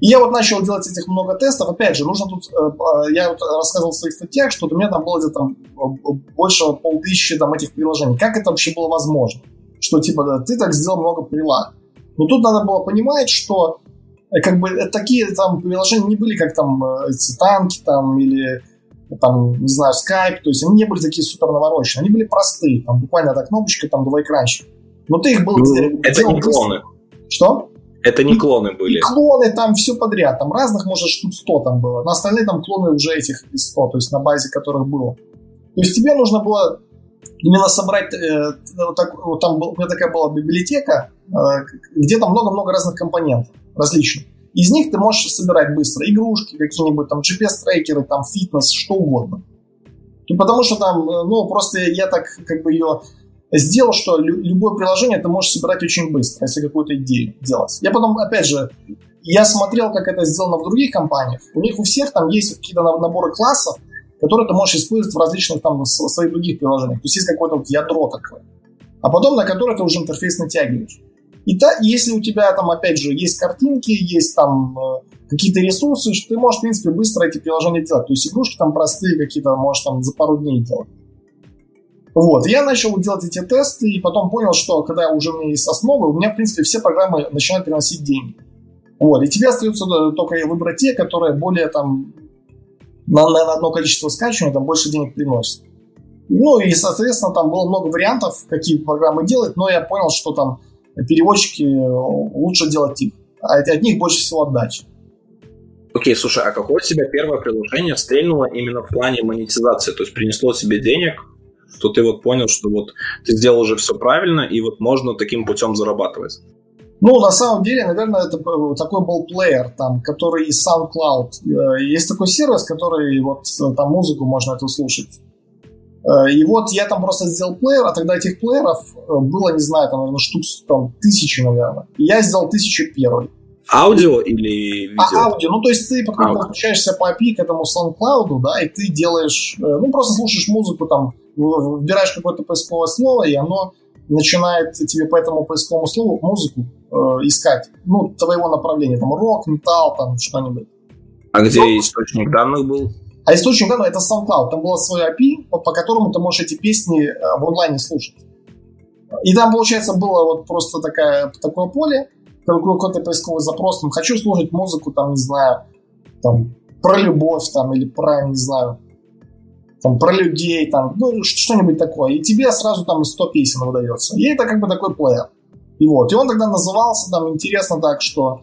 И я вот начал делать этих много тестов. Опять же, нужно тут... Э, э, я вот рассказывал в своих статьях, что у меня там было где-то э, больше полтысячи там этих приложений. Как это вообще было возможно? Что типа ты так сделал много прилаг. Но тут надо было понимать, что как бы такие там приложения не были, как там эти танки там или там, не знаю, Skype, то есть они не были такие супер навороченные, они были простые, там буквально одна кнопочка, там два экранчика. Но ты их был... Ну, это не клоны. Что? Это не клоны были. И клоны там все подряд. Там разных, может, штук 100 там было. На остальные там клоны уже этих 100, то есть на базе которых было. То есть тебе нужно было именно собрать... Э, вот так, вот там был, у меня такая была библиотека, э, где там много-много разных компонентов различных. Из них ты можешь собирать быстро игрушки, какие-нибудь там GPS-трекеры, там фитнес, что угодно. И потому что там, э, ну, просто я так как бы ее сделал, что любое приложение ты можешь собирать очень быстро, если какую-то идею делать. Я потом, опять же, я смотрел, как это сделано в других компаниях. У них у всех там есть какие-то наборы классов, которые ты можешь использовать в различных там своих других приложениях. То есть есть какое-то вот ядро такое. А потом на которое ты уже интерфейс натягиваешь. И та, если у тебя там, опять же, есть картинки, есть там э, какие-то ресурсы, ты можешь, в принципе, быстро эти приложения делать. То есть игрушки там простые какие-то, можешь там за пару дней делать. Вот, я начал делать эти тесты, и потом понял, что когда уже у меня есть основы, у меня, в принципе, все программы начинают приносить деньги. Вот, и тебе остается только выбрать те, которые более там на, на одно количество скачивания там больше денег приносят. Ну и, соответственно, там было много вариантов, какие программы делать, но я понял, что там переводчики лучше делать их. А от них больше всего отдачи. Окей, слушай, а какое у тебя первое приложение стрельнуло именно в плане монетизации? То есть принесло себе денег, что ты вот понял, что вот ты сделал уже все правильно, и вот можно таким путем зарабатывать? Ну, на самом деле, наверное, это такой был плеер, там, который из SoundCloud. Э, есть такой сервис, который вот там музыку можно эту слушать. Э, и вот я там просто сделал плеер, а тогда этих плееров э, было, не знаю, там, наверное, штук там, тысячи, наверное. И я сделал тысячу первый. Аудио или видео? А, аудио. Ну, то есть ты потом подключаешься по API к этому SoundCloud, да, и ты делаешь, ну, просто слушаешь музыку там вбираешь какое-то поисковое слово, и оно начинает тебе по этому поисковому слову музыку э, искать. Ну, твоего направления. Там рок, металл, там что-нибудь. А где Но... источник данных был? А источник данных это SoundCloud. Там было свое API, по, которому ты можешь эти песни э, в онлайне слушать. И там, получается, было вот просто такая, такое поле, какой-то поисковый запрос. Там, хочу слушать музыку, там, не знаю, там, про любовь, там, или про, не знаю, там, про людей, там, ну, что-нибудь такое. И тебе сразу там 100 песен выдается. И это как бы такой плеер. И вот. И он тогда назывался там интересно так, что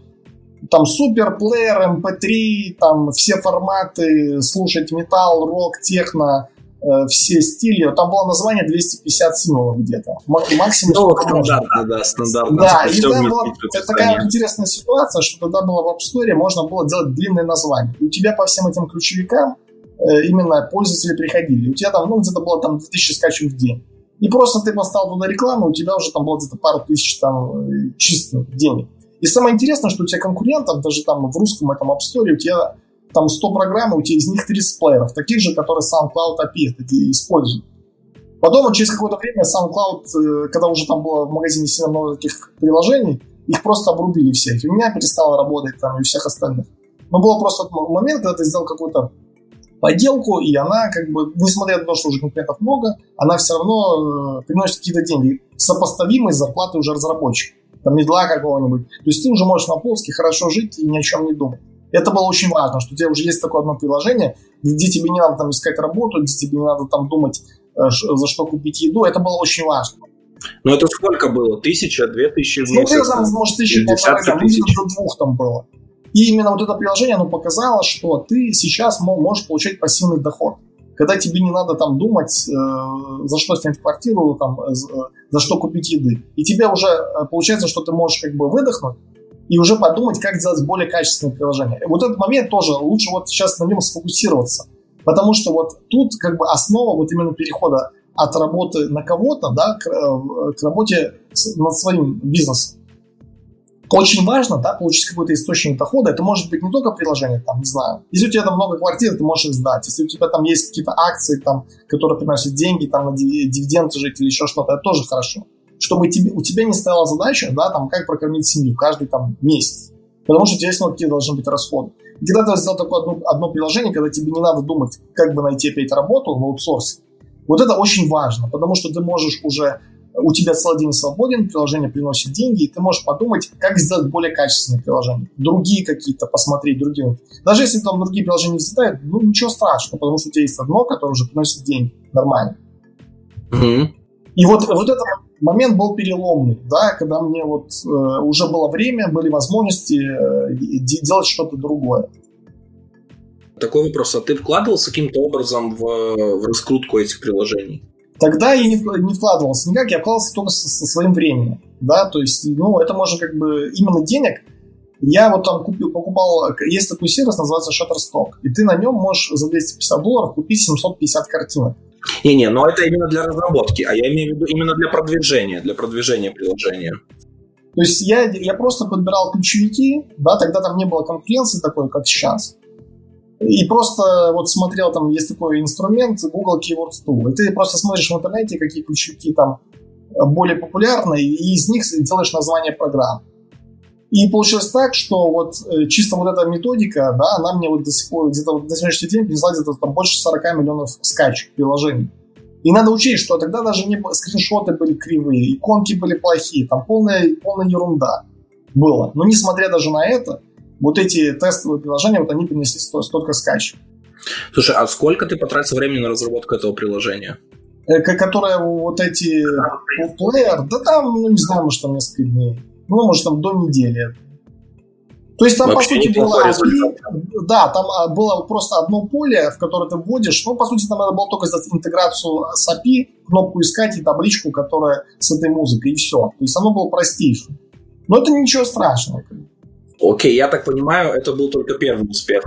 там супер плеер, MP3, эм там все форматы, слушать металл, рок, техно, э, все стили. Там было название 250 символов где-то. Максимум. Ну, стандартно, да, стандартно. Да, и там была такая интересная ситуация, что тогда было в App Store, можно было делать длинное название. И у тебя по всем этим ключевикам Э, именно пользователи приходили. У тебя там, ну, где-то было там 2000 скачек в день. И просто ты поставил туда рекламу, у тебя уже там было где-то пару тысяч там э, чисто денег. И самое интересное, что у тебя конкурентов, даже там в русском этом App Store, у тебя там 100 программ, у тебя из них 30 плееров, таких же, которые SoundCloud API используют. Потом, через какое-то время, SoundCloud, э, когда уже там было в магазине сильно много таких приложений, их просто обрубили всех. И у меня перестало работать там, и у всех остальных. Но был просто момент, когда ты сделал какую-то поделку, и она, как бы, несмотря на то, что уже конкурентов много, она все равно э, приносит какие-то деньги, сопоставимые с зарплатой уже разработчика. Там медла какого-нибудь. То есть ты уже можешь на полске хорошо жить и ни о чем не думать. Это было очень важно, что у тебя уже есть такое одно приложение, где тебе не надо там искать работу, где тебе не надо там думать, э, за что купить еду. Это было очень важно. Ну это сколько было? Тысяча, две тысячи в месяц? Ну, там, может, тысяча, полтора, там, тысяч. до двух там было. И именно вот это приложение, оно показало, что ты сейчас можешь получать пассивный доход. Когда тебе не надо там думать, э, за что снять квартиру, там, э, за что купить еды. И тебе уже э, получается, что ты можешь как бы выдохнуть и уже подумать, как сделать более качественное приложение. Вот этот момент тоже лучше вот сейчас на нем сфокусироваться. Потому что вот тут как бы основа вот именно перехода от работы на кого-то, да, к, э, к работе над своим бизнесом. Очень важно, да, получить какой-то источник дохода. Это может быть не только приложение, там, не знаю. Если у тебя там много квартир, ты можешь их сдать. Если у тебя там есть какие-то акции, там, которые приносят деньги, там, на дивиденды жить или еще что-то, это тоже хорошо. Чтобы тебе, у тебя не стояла задача, да, там, как прокормить семью каждый там месяц. Потому что у тебя есть ну, какие должны быть расходы. И когда ты сделал такое одно, одно приложение, когда тебе не надо думать, как бы найти опять работу в аутсорсе, вот это очень важно, потому что ты можешь уже у тебя целый день свободен, приложение приносит деньги, и ты можешь подумать, как сделать более качественное приложение. Другие какие-то, посмотреть другие. Даже если там другие приложения не взлетают, ну ничего страшного, потому что у тебя есть одно, которое уже приносит деньги. Нормально. Mm-hmm. И вот, вот этот момент был переломный, да, когда мне вот э, уже было время, были возможности э, делать что-то другое. Такой вопрос, а ты вкладывался каким-то образом в, в раскрутку этих приложений? Тогда я не, не вкладывался никак, я вкладывался только со, со своим временем, да, то есть, ну, это можно как бы именно денег. Я вот там купил, покупал, есть такой сервис, называется Shutterstock, и ты на нем можешь за 250 долларов купить 750 картинок. Не-не, но это именно для разработки, а я имею в виду именно для продвижения, для продвижения приложения. То есть я, я просто подбирал ключевики, да, тогда там не было конкуренции такой, как сейчас. И просто вот смотрел, там есть такой инструмент Google Keywords Tool. И ты просто смотришь в интернете, какие ключевики там более популярны, и из них делаешь название программ. И получилось так, что вот э, чисто вот эта методика, да, она мне вот до сих пор, где-то вот на сегодняшний день принесла где-то там больше 40 миллионов скачек приложений. И надо учесть, что тогда даже не скриншоты были кривые, иконки были плохие, там полная, полная ерунда было. Но несмотря даже на это, вот эти тестовые приложения, вот они принесли столько скачек. Слушай, а сколько ты потратил времени на разработку этого приложения? Э, которое вот эти плеер, да там, ну не знаю, может там несколько дней. Ну, может там до недели. То есть там, Вообще по сути, было да, там а, было просто одно поле, в которое ты вводишь. Ну, по сути, там надо было только сделать интеграцию с API, кнопку искать и табличку, которая с этой музыкой, и все. То есть оно было простейшее. Но это ничего страшного. Окей, я так понимаю, это был только первый успех.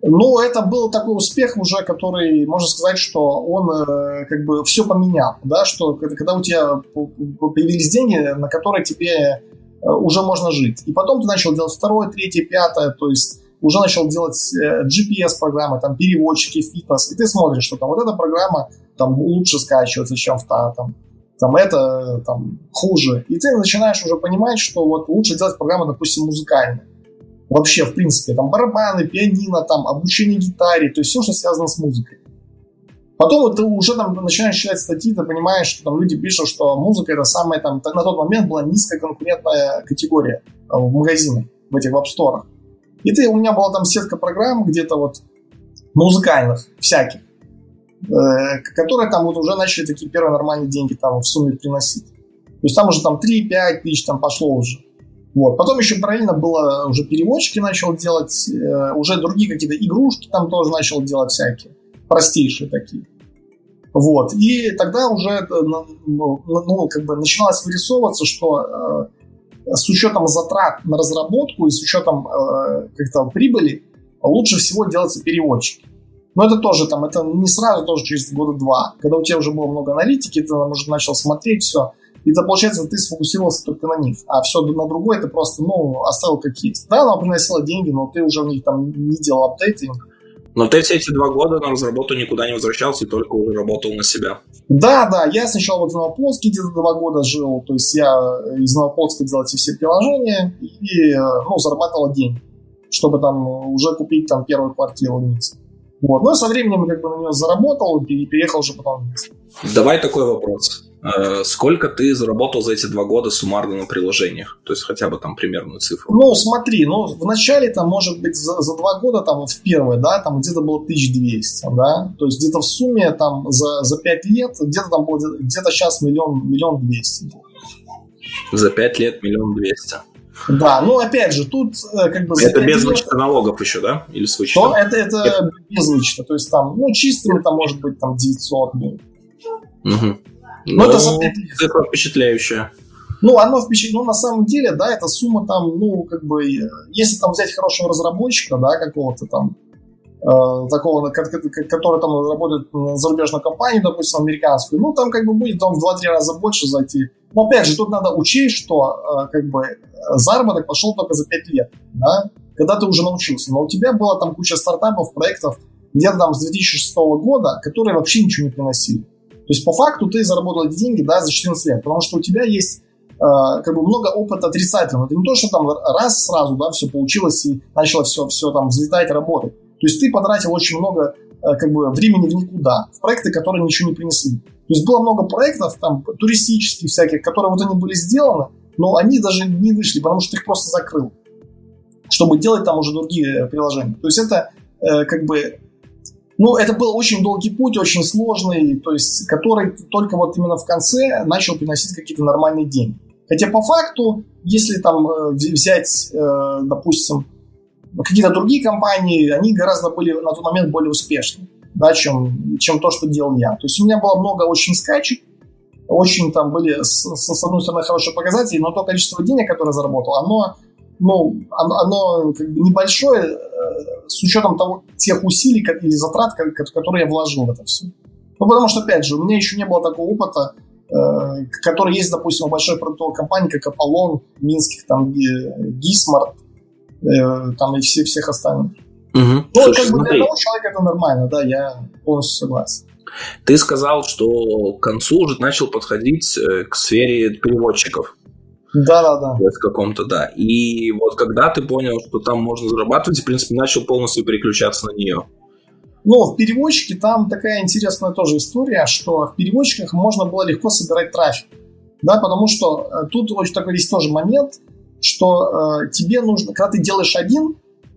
Ну, это был такой успех уже, который, можно сказать, что он э, как бы все поменял, да, что когда у тебя появились деньги, на которые тебе э, уже можно жить. И потом ты начал делать второе, третье, пятое, то есть уже начал делать э, GPS-программы, там, переводчики, фитнес, и ты смотришь, что там вот эта программа там лучше скачивается, чем в та, там, там это там хуже. И ты начинаешь уже понимать, что вот лучше делать программы, допустим, музыкальные. Вообще, в принципе, там барабаны, пианино, там обучение гитаре, то есть все, что связано с музыкой. Потом вот ты уже там начинаешь читать статьи, ты понимаешь, что там люди пишут, что музыка это самая там, на тот момент была низкая конкурентная категория э, в магазинах, в этих веб-сторах. И ты, у меня была там сетка программ где-то вот музыкальных, всяких. Э, которые там вот уже начали такие первые нормальные деньги там в сумме приносить. То есть там уже там 3-5 тысяч там пошло уже. Вот. Потом еще параллельно было, уже переводчики начал делать, э, уже другие какие-то игрушки там тоже начал делать всякие, простейшие такие. Вот. И тогда уже ну, ну, ну, как бы начиналось вырисовываться, что э, с учетом затрат на разработку и с учетом э, как-то прибыли лучше всего делаться переводчики. Но это тоже там, это не сразу, тоже через года два. Когда у тебя уже было много аналитики, ты там уже начал смотреть все, и это получается, ты сфокусировался только на них. А все на другое ты просто, ну, оставил как есть. Да, она приносила деньги, но ты уже в них там не делал апдейты. Но ты все эти два года на разработку никуда не возвращался и только уже работал на себя. Да, да, я сначала вот в Новополске где-то два года жил, то есть я из Новополска делал эти все приложения и, ну, зарабатывал деньги, чтобы там уже купить там первую квартиру в Минске. Вот. Но со временем как бы на нее заработал и переехал уже потом. Давай такой вопрос. Э, сколько ты заработал за эти два года суммарно на приложениях? То есть хотя бы там примерную цифру. Ну, смотри, ну, в начале там, может быть, за, за два года, там, в первое, да, там где-то было 1200, да, то есть где-то в сумме там за, за пять лет, где-то там было, где-то сейчас миллион, миллион двести. За пять лет миллион двести. Да, ну опять же, тут э, как бы... Это без вычета налогов еще, да? Или с вычетом? Это, это, это без вычета, то есть там, ну, чистыми там может быть там 900. Ну. Угу. Ну, это за 5 лет. Цифра впечатляющая. Ну, оно впечатляет. Ну, на самом деле, да, эта сумма там, ну, как бы, если там взять хорошего разработчика, да, какого-то там, э, такого, который там работает на зарубежную компанию, допустим, американскую, ну, там как бы будет там в 2-3 раза больше зайти. Но опять же, тут надо учесть, что э, как бы заработок пошел только за 5 лет, да, когда ты уже научился. Но у тебя была там куча стартапов, проектов, где-то там с 2006 года, которые вообще ничего не приносили. То есть по факту ты заработал эти деньги да, за 14 лет, потому что у тебя есть э, как бы много опыта отрицательного. Это не то, что там раз сразу да, все получилось и начало все, все там взлетать, работать. То есть ты потратил очень много э, как бы времени в никуда, в проекты, которые ничего не принесли. То есть было много проектов там туристических всяких, которые вот они были сделаны, но они даже не вышли, потому что ты их просто закрыл, чтобы делать там уже другие приложения. То есть это э, как бы ну, это был очень долгий путь, очень сложный, то есть, который только вот именно в конце начал приносить какие-то нормальные деньги. Хотя по факту, если там э, взять, э, допустим, какие-то другие компании, они гораздо были на тот момент более успешны, да, чем, чем то, что делал я. То есть у меня было много очень скачек, очень там были, с, с одной стороны, хорошие показатели, но то количество денег, которое заработал, оно ну, оно, оно как бы небольшое э, с учетом того, тех усилий или затрат, которые я вложил в это все. Ну, потому что, опять же, у меня еще не было такого опыта, э, который есть, допустим, у большой продуктовой компании, как Аполлон, Минских, там, Гисмарт, э, там, и все, всех остальных. Угу. Ну, Слушай, как бы для одного человека это нормально, да, я полностью согласен. Ты сказал, что к концу уже начал подходить э, к сфере переводчиков. Да, да, да. В каком-то, да. И вот когда ты понял, что там можно зарабатывать, в принципе, начал полностью переключаться на нее. Ну, в переводчике там такая интересная тоже история, что в переводчиках можно было легко собирать трафик. Да, потому что э, тут очень такой есть тоже момент, что э, тебе нужно, когда ты делаешь один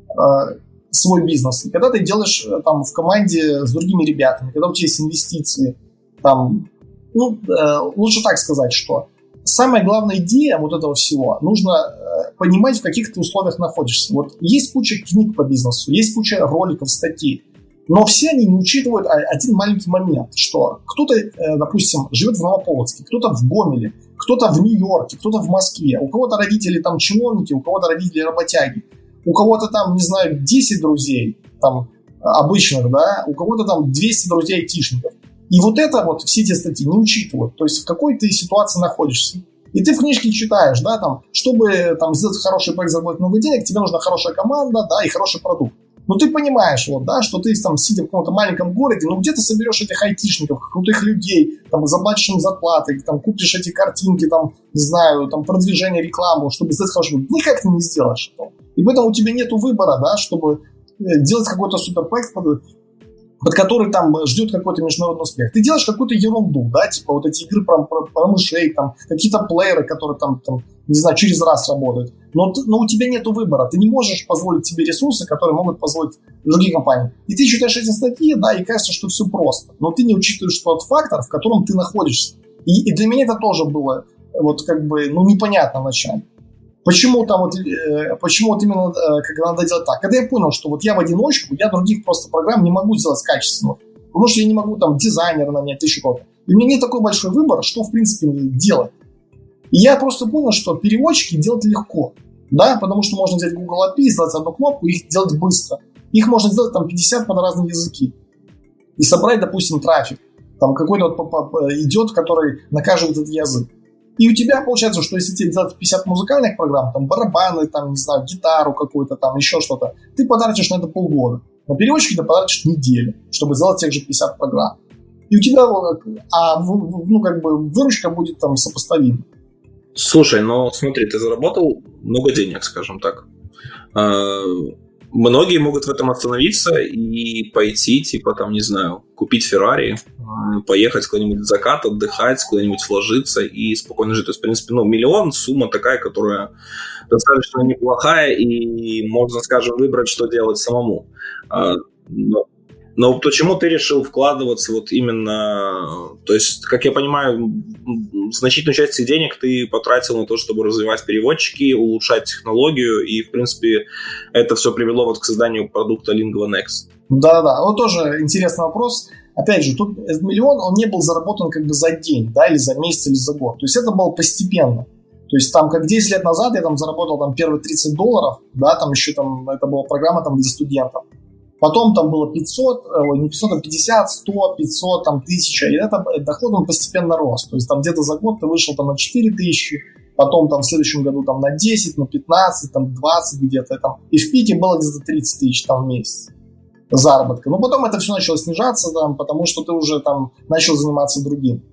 э, свой бизнес, и когда ты делаешь э, там в команде с другими ребятами, когда у тебя есть инвестиции, там, ну, э, лучше так сказать, что самая главная идея вот этого всего, нужно э, понимать, в каких ты условиях находишься. Вот есть куча книг по бизнесу, есть куча роликов, статей, но все они не учитывают один маленький момент, что кто-то, э, допустим, живет в Новополоцке, кто-то в Гомеле, кто-то в Нью-Йорке, кто-то в Москве, у кого-то родители там чиновники, у кого-то родители работяги, у кого-то там, не знаю, 10 друзей, там, обычных, да, у кого-то там 200 друзей айтишников. И вот это вот все эти статьи не учитывают. То есть в какой ты ситуации находишься. И ты в книжке читаешь, да, там, чтобы там, сделать хороший проект, заработать много денег, тебе нужна хорошая команда, да, и хороший продукт. Но ты понимаешь, вот, да, что ты там, сидя в каком-то маленьком городе, ну где ты соберешь этих айтишников, крутых людей, там, заплатишь им зарплаты, там, купишь эти картинки, там, не знаю, там, продвижение, рекламу, чтобы сделать хороший Никак ты не сделаешь. И поэтому у тебя нет выбора, да, чтобы э, делать какой-то суперпроект, под который там ждет какой-то международный успех. Ты делаешь какую-то ерунду, да, типа вот эти игры про, про, про мышей, там, какие-то плееры, которые там, там, не знаю, через раз работают. Но, но у тебя нет выбора. Ты не можешь позволить себе ресурсы, которые могут позволить другие компании. И ты читаешь эти статьи, да, и кажется, что все просто. Но ты не учитываешь тот фактор, в котором ты находишься. И, и для меня это тоже было вот как бы, ну, непонятно вначале. Почему там вот, э, почему вот именно э, как надо делать так? Когда я понял, что вот я в одиночку, я других просто программ не могу сделать качественно. Потому что я не могу там дизайнера нанять, еще что-то. И у меня нет такой большой выбор, что в принципе делать. И я просто понял, что переводчики делать легко. Да, потому что можно взять Google API, сделать одну кнопку и их делать быстро. Их можно сделать там 50 под разные языки. И собрать, допустим, трафик. Там какой-то вот идет, который накажет этот язык. И у тебя получается, что если тебе делать 50 музыкальных программ, там барабаны, там, не знаю, гитару какую-то, там еще что-то, ты потратишь на это полгода. На переводчики ты потратишь неделю, чтобы сделать тех же 50 программ. И у тебя, а, ну, как бы, выручка будет там сопоставима. Слушай, ну смотри, ты заработал много денег, скажем так. Многие могут в этом остановиться и пойти, типа, там, не знаю, купить Феррари, поехать куда-нибудь в закат, отдыхать, куда-нибудь вложиться и спокойно жить. То есть, в принципе, ну, миллион – сумма такая, которая достаточно неплохая, и можно, скажем, выбрать, что делать самому. А, но но почему ты решил вкладываться вот именно... То есть, как я понимаю, значительную часть денег ты потратил на то, чтобы развивать переводчики, улучшать технологию, и, в принципе, это все привело вот к созданию продукта LinguaNext. Да-да-да. Вот тоже интересный вопрос. Опять же, тут этот миллион, он не был заработан как бы за день, да, или за месяц, или за год. То есть это было постепенно. То есть там, как 10 лет назад я там заработал там первые 30 долларов, да, там еще там, это была программа там для студентов. Потом там было 500, э, ой, не 500, а 50, 100, 500, там 1000. И это э, доход он постепенно рос. То есть там где-то за год ты вышел там на 4 тысячи, потом там в следующем году там на 10, на 15, там 20 где-то. Там. И в пике было где-то 30 тысяч там в месяц заработка. Но потом это все начало снижаться, там, потому что ты уже там начал заниматься другим.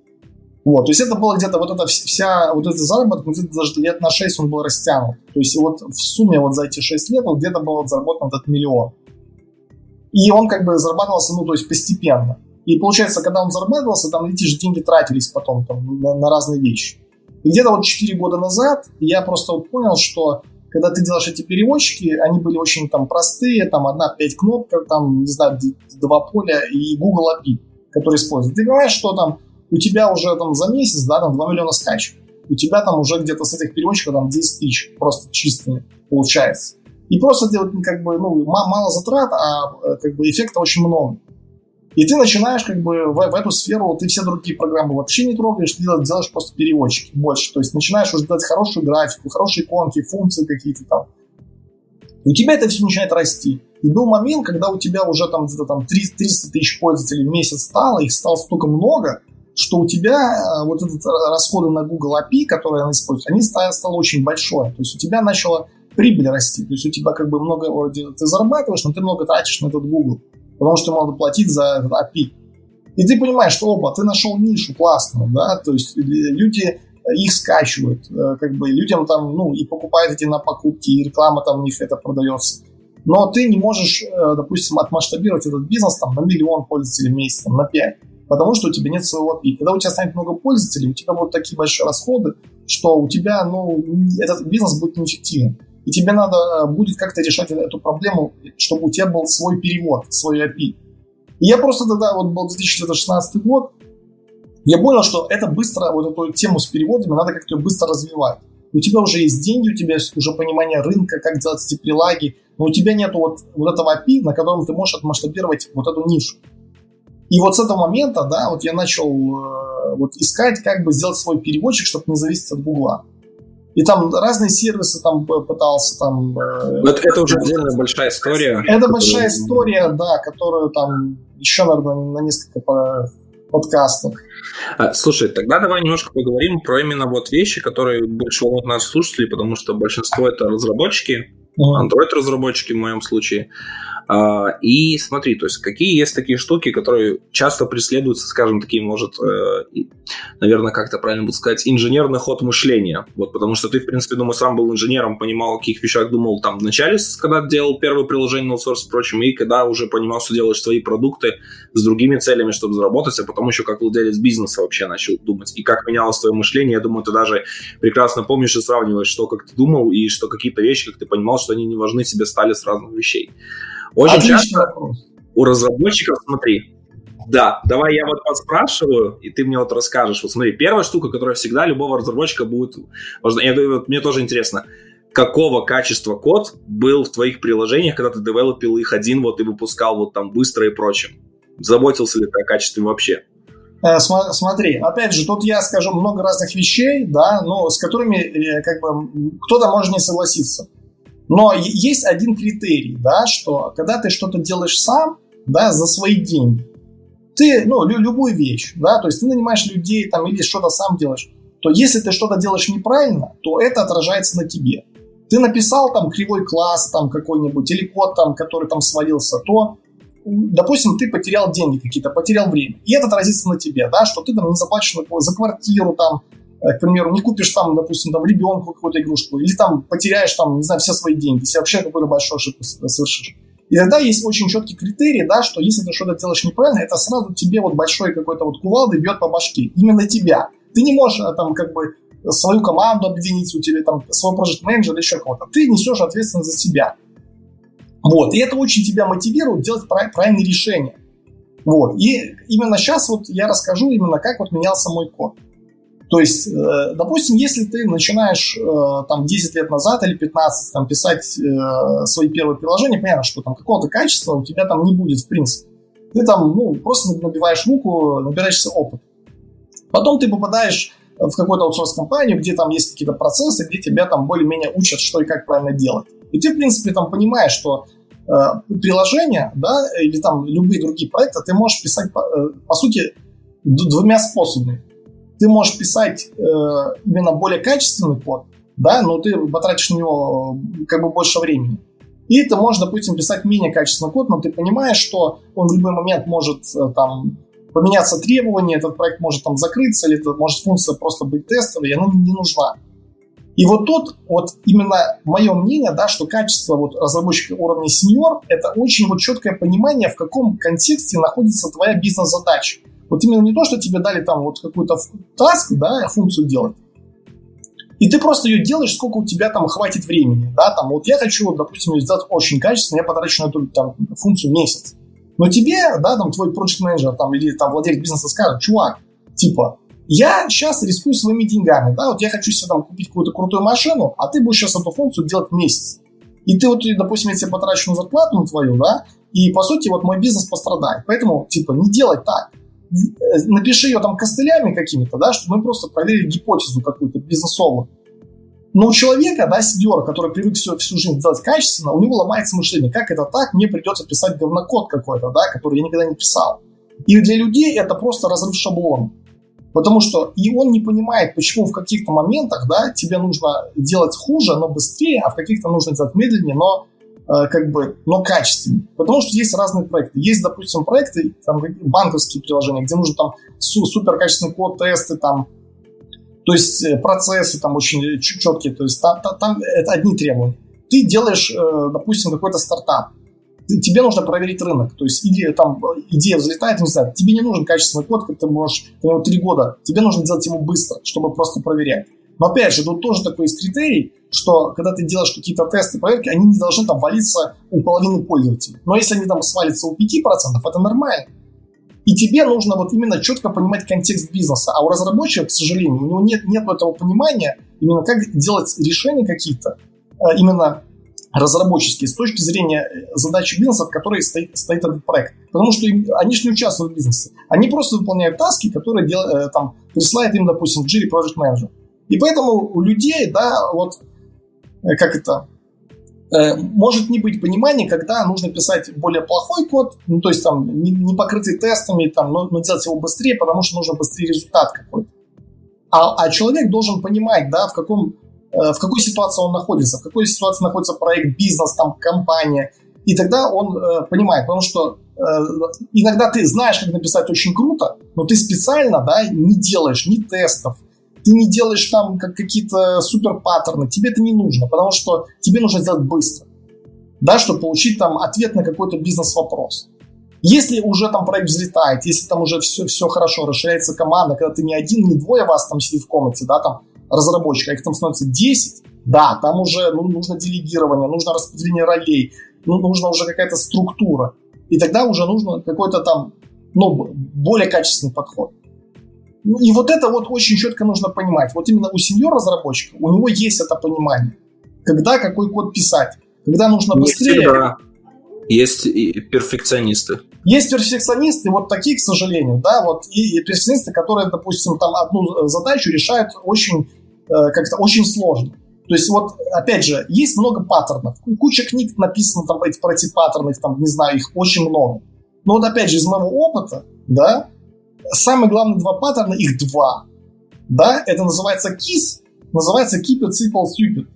Вот, то есть это было где-то вот эта вся, вот этот заработок, ну, где-то даже лет на 6 он был растянут. То есть вот в сумме вот за эти 6 лет вот где-то был вот заработан этот миллион. И он как бы зарабатывался, ну, то есть постепенно. И получается, когда он зарабатывался, там эти же деньги тратились потом там, на, на разные вещи. И где-то вот 4 года назад я просто вот понял, что когда ты делаешь эти переводчики, они были очень там простые, там одна-пять кнопок, там, не знаю, два поля и Google API, который используют. Ты понимаешь, что там у тебя уже там за месяц, да, там 2 миллиона скачек. У тебя там уже где-то с этих переводчиков там 10 тысяч просто чистыми получается. И просто делать как бы, ну, мало затрат, а э, как бы эффекта очень много. И ты начинаешь как бы в, в эту сферу, ты все другие программы вообще не трогаешь, ты делаешь, делаешь просто переводчики больше. То есть начинаешь уже делать хорошую графику, хорошие иконки, функции какие-то там. И у тебя это все начинает расти. И был момент, когда у тебя уже там где-то там 300 тысяч пользователей в месяц стало, их стало столько много, что у тебя э, вот этот расходы на Google API, которые она использует, они стали, стало очень большое. То есть у тебя начало прибыль расти. То есть у тебя как бы много, ты зарабатываешь, но ты много тратишь на этот Google, потому что надо платить за этот API. И ты понимаешь, что, опа, ты нашел нишу классную, да, то есть люди э, их скачивают, э, как бы людям там, ну, и покупают эти на покупки, и реклама там у них это продается. Но ты не можешь, э, допустим, отмасштабировать этот бизнес там на миллион пользователей в месяц, там, на 5, потому что у тебя нет своего API. Когда у тебя станет много пользователей, у тебя будут такие большие расходы, что у тебя, ну, этот бизнес будет неэффективен и тебе надо будет как-то решать эту проблему, чтобы у тебя был свой перевод, свой API. И я просто тогда, вот был 2016 год, я понял, что это быстро, вот эту тему с переводами, надо как-то быстро развивать. У тебя уже есть деньги, у тебя есть уже понимание рынка, как делать эти прилаги, но у тебя нет вот, вот этого API, на котором ты можешь отмасштабировать вот эту нишу. И вот с этого момента, да, вот я начал э, вот искать, как бы сделать свой переводчик, чтобы не зависеть от Гугла. И там разные сервисы там пытался там... Это, это уже отдельная большая история. Это которая... большая история, да, которую там еще, наверное, на несколько подкастов. А, слушай, тогда давай немножко поговорим про именно вот вещи, которые больше волнуют нас слушателей, потому что большинство это разработчики, Android-разработчики в моем случае. А, и смотри, то есть какие есть такие штуки, которые часто преследуются, скажем, таким, может, э, наверное, как-то правильно будет сказать, инженерный ход мышления. Вот потому что ты, в принципе, думаю, сам был инженером, понимал, о каких вещах думал там в начале, когда делал первое приложение на аутсорс и прочим, и когда уже понимал, что делаешь свои продукты с другими целями, чтобы заработать, а потом еще как владелец бизнеса вообще начал думать. И как менялось твое мышление, я думаю, ты даже прекрасно помнишь и сравниваешь, что как ты думал, и что какие-то вещи, как ты понимал, что они не важны тебе стали с разных вещей. Очень Отличный часто вопрос. у разработчиков, смотри, да, давай я вот подспрашиваю, и ты мне вот расскажешь. Вот смотри, первая штука, которая всегда любого разработчика будет... Я, вот, мне тоже интересно, какого качества код был в твоих приложениях, когда ты девелопил их один вот и выпускал вот там быстро и прочим? Заботился ли ты о качестве вообще? Э, смотри, опять же, тут я скажу много разных вещей, да, но с которыми э, как бы кто-то может не согласиться. Но есть один критерий, да, что когда ты что-то делаешь сам, да, за свои деньги, ты, ну, лю- любую вещь, да, то есть ты нанимаешь людей там или что-то сам делаешь, то если ты что-то делаешь неправильно, то это отражается на тебе. Ты написал там кривой класс там какой-нибудь или код там, который там свалился, то допустим, ты потерял деньги какие-то, потерял время, и это отразится на тебе, да, что ты там не заплатишь за квартиру, там, к примеру, не купишь там, допустим, там ребенку какую-то игрушку, или там потеряешь там, не знаю, все свои деньги, если вообще какую-то большую ошибку совершишь. И тогда есть очень четкий критерий, да, что если ты что-то делаешь неправильно, это сразу тебе вот большой какой-то вот кувалдой бьет по башке. Именно тебя. Ты не можешь а, там как бы свою команду обвинить, у тебя там своего проект менеджера или еще кого-то. Ты несешь ответственность за себя. Вот. И это очень тебя мотивирует делать правильные решения. Вот. И именно сейчас вот я расскажу именно, как вот менялся мой код. То есть, э, допустим, если ты начинаешь э, там 10 лет назад или 15 там, писать э, свои первые приложения, понятно, что там какого-то качества у тебя там не будет в принципе. Ты там ну, просто набиваешь руку, набираешься опыт. Потом ты попадаешь в какую-то аутсорс-компанию, где там есть какие-то процессы, где тебя там более-менее учат, что и как правильно делать. И ты, в принципе, там понимаешь, что э, приложение, да, или там любые другие проекты ты можешь писать, по, э, по сути, двумя способами ты можешь писать э, именно более качественный код, да, но ты потратишь на него э, как бы больше времени. И ты можешь, допустим, писать менее качественный код, но ты понимаешь, что он в любой момент может э, там поменяться требования, этот проект может там закрыться, или это может функция просто быть тестовой, и она не нужна. И вот тут вот именно мое мнение, да, что качество вот разработчика уровня сеньор – это очень вот четкое понимание, в каком контексте находится твоя бизнес-задача. Вот именно не то, что тебе дали там вот какую-то таск, да, функцию делать, и ты просто ее делаешь, сколько у тебя там хватит времени, да, там, вот я хочу, допустим, ее сделать очень качественно, я потрачу на эту там, функцию месяц. Но тебе, да, там, твой project менеджер там, или там владелец бизнеса скажет, чувак, типа, я сейчас рискую своими деньгами, да, вот я хочу себе там купить какую-то крутую машину, а ты будешь сейчас эту функцию делать месяц. И ты вот, допустим, я тебе потрачу на зарплату на твою, да, и, по сути, вот мой бизнес пострадает. Поэтому, типа, не делай так напиши ее там костылями какими-то, да, чтобы мы просто проверили гипотезу какую-то бизнесовую. Но у человека, да, сидера, который привык все, всю жизнь делать качественно, у него ломается мышление. Как это так? Мне придется писать говнокод какой-то, да, который я никогда не писал. И для людей это просто разрыв шаблона. Потому что и он не понимает, почему в каких-то моментах, да, тебе нужно делать хуже, но быстрее, а в каких-то нужно делать медленнее, но как бы, но качественнее. Потому что есть разные проекты. Есть, допустим, проекты, там, банковские приложения, где нужно там супер качественный код, тесты, там, то есть э, процессы там очень четкие, то есть там, там, там это одни требования. Ты делаешь, э, допустим, какой-то стартап, тебе нужно проверить рынок, то есть или там идея взлетает, не знаю, тебе не нужен качественный код, как ты можешь, три года, тебе нужно делать его быстро, чтобы просто проверять. Но опять же, тут тоже такой есть критерий, что когда ты делаешь какие-то тесты, проверки, они не должны там валиться у половины пользователей. Но если они там свалятся у 5%, это нормально. И тебе нужно вот именно четко понимать контекст бизнеса. А у разработчика, к сожалению, у него нет, нет этого понимания, именно как делать решения какие-то, а именно разработческие, с точки зрения э, задачи бизнеса, в которой стоит, стоит этот проект. Потому что им, они же не участвуют в бизнесе. Они просто выполняют таски, которые дел, э, там, присылает им, допустим, Jira Project Manager. И поэтому у людей, да, вот как это, э, может не быть понимания, когда нужно писать более плохой код, ну, то есть там не, не покрытый тестами, там, но, но делать его быстрее, потому что нужно быстрее результат какой-то. А, а человек должен понимать, да, в, каком, э, в какой ситуации он находится, в какой ситуации находится проект, бизнес, там, компания. И тогда он э, понимает, потому что э, иногда ты знаешь, как написать очень круто, но ты специально, да, не делаешь ни тестов, ты не делаешь там как какие-то супер паттерны, тебе это не нужно, потому что тебе нужно сделать быстро, да, чтобы получить там ответ на какой-то бизнес-вопрос. Если уже там проект взлетает, если там уже все, все хорошо, расширяется команда, когда ты не один, не двое вас там сидит в комнате, да, там разработчика, а их там становится 10, да, там уже ну, нужно делегирование, нужно распределение ролей, ну, нужна уже какая-то структура. И тогда уже нужно какой-то там, ну, более качественный подход. И вот это вот очень четко нужно понимать. Вот именно у сеньор-разработчика, у него есть это понимание. Когда какой код писать. Когда нужно быстрее. Всегда. Есть и перфекционисты. Есть перфекционисты, вот такие, к сожалению, да, вот, и, и перфекционисты, которые, допустим, там одну задачу решают очень, э, как-то очень сложно. То есть вот, опять же, есть много паттернов. Куча книг написано там эти, про эти паттерны, там, не знаю, их очень много. Но вот опять же, из моего опыта, да, самые главные два паттерна, их два. Да, это называется KISS, называется Keep it simple stupid.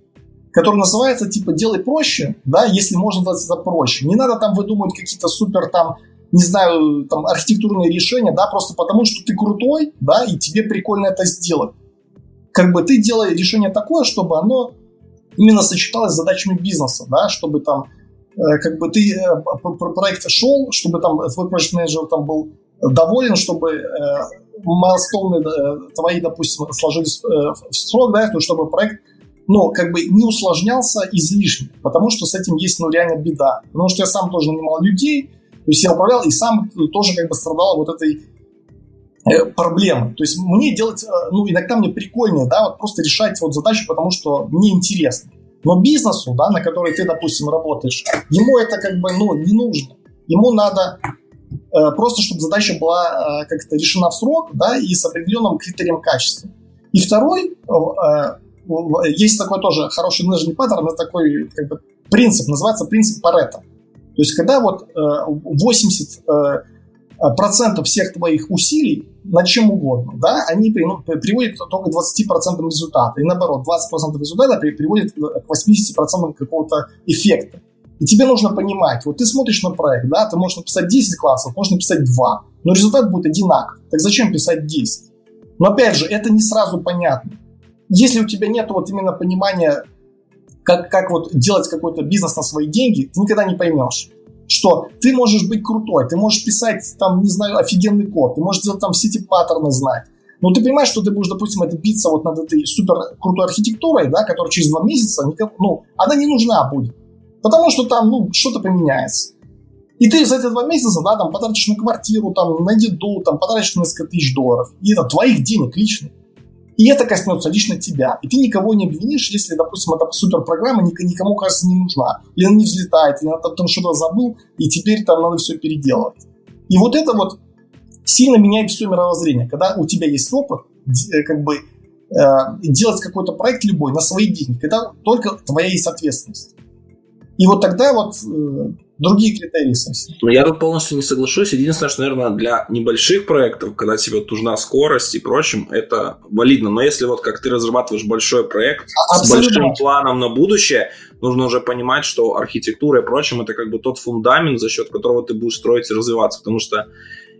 который называется типа «делай проще», да, если можно сделать это проще. Не надо там выдумывать какие-то супер там, не знаю, там архитектурные решения, да, просто потому что ты крутой, да, и тебе прикольно это сделать. Как бы ты делай решение такое, чтобы оно именно сочеталось с задачами бизнеса, да, чтобы там э, как бы ты э, проект шел, чтобы там твой проект менеджер там был доволен, чтобы э, майлстоуны э, твои, допустим, сложились э, в срок, да, чтобы проект но как бы не усложнялся излишне, потому что с этим есть ну реально беда. Потому что я сам тоже нанимал людей, то есть я управлял и сам тоже как бы страдал вот этой э, проблемы. То есть мне делать, ну иногда мне прикольнее, да, вот просто решать вот задачу, потому что мне интересно. Но бизнесу, да, на который ты, допустим, работаешь, ему это как бы, ну, не нужно. Ему надо просто, чтобы задача была э, как-то решена в срок, да, и с определенным критерием качества. И второй, э, есть такой тоже хороший менеджерный паттерн, это такой как бы, принцип, называется принцип Паретта. То есть, когда вот 80 э, э, процентов всех твоих усилий на чем угодно, да, они ну, приводят только к 20% результата. И наоборот, 20% результата приводит к 80% какого-то эффекта. И тебе нужно понимать, вот ты смотришь на проект, да, ты можешь написать 10 классов, можешь написать 2, но результат будет одинаковый. Так зачем писать 10? Но опять же, это не сразу понятно если у тебя нет вот именно понимания, как, как вот делать какой-то бизнес на свои деньги, ты никогда не поймешь что ты можешь быть крутой, ты можешь писать там, не знаю, офигенный код, ты можешь делать там все эти паттерны знать. Но ты понимаешь, что ты будешь, допустим, это биться вот над этой супер крутой архитектурой, да, которая через два месяца, никому, ну, она не нужна будет. Потому что там, ну, что-то поменяется. И ты за эти два месяца, да, там, потратишь на квартиру, там, на еду, там, потратишь несколько тысяч долларов. И это твоих денег личных. И это коснется лично тебя. И ты никого не обвинишь, если, допустим, эта суперпрограмма никому, кажется, не нужна. Или она не взлетает, или она там что-то забыл, и теперь там надо все переделывать. И вот это вот сильно меняет все мировоззрение. Когда у тебя есть опыт, э, как бы э, делать какой-то проект любой на свои деньги, когда только твоя есть ответственность. И вот тогда вот э, другие критерии совсем. Ну, я тут полностью не соглашусь. Единственное, что, наверное, для небольших проектов, когда тебе вот нужна скорость и прочим, это валидно. Но если вот как ты разрабатываешь большой проект Абсолютно. с большим планом на будущее, нужно уже понимать, что архитектура и прочим это как бы тот фундамент, за счет которого ты будешь строить и развиваться. Потому что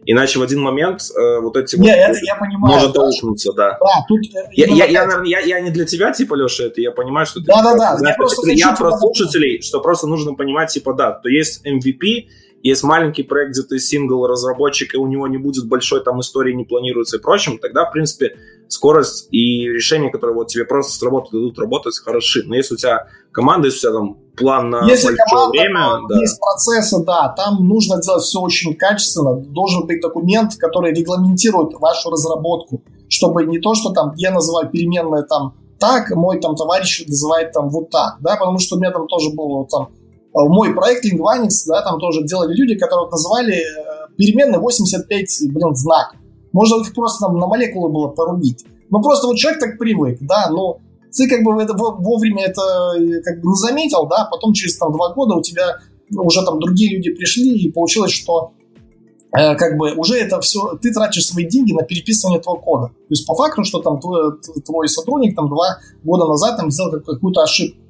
Иначе в один момент э, вот эти не, вот, это я понимаю, может аукнуться, да. Да, тут э, я, я, я, я, я не для тебя, типа, Леша, это я понимаю, что ты... Да-да-да. Я, просто я про слушателей, что просто нужно понимать, типа, да, то есть MVP, есть маленький проект, где ты сингл разработчик, и у него не будет большой там истории, не планируется и прочим, тогда, в принципе, скорость и решения, которые вот тебе просто с работы дадут работать, хороши. Но если у тебя команда, если у тебя там план на если большое команда, время... Да. Есть процессы, да, там нужно делать все очень качественно. Должен быть документ, который регламентирует вашу разработку, чтобы не то, что там я называю переменные там так, мой там товарищ называет там вот так, да, потому что у меня там тоже было там мой проект Lingvanix, да, там тоже делали люди, которые называли э, переменные 85, блин, знак. Можно их просто там на молекулы было порубить. Ну, просто вот человек так привык, да, но ты как бы это, вовремя это э, как бы не заметил, да, потом через там два года у тебя уже там другие люди пришли, и получилось, что э, как бы уже это все, ты тратишь свои деньги на переписывание этого кода. То есть по факту, что там твой, твой сотрудник там два года назад там сделал какую-то ошибку.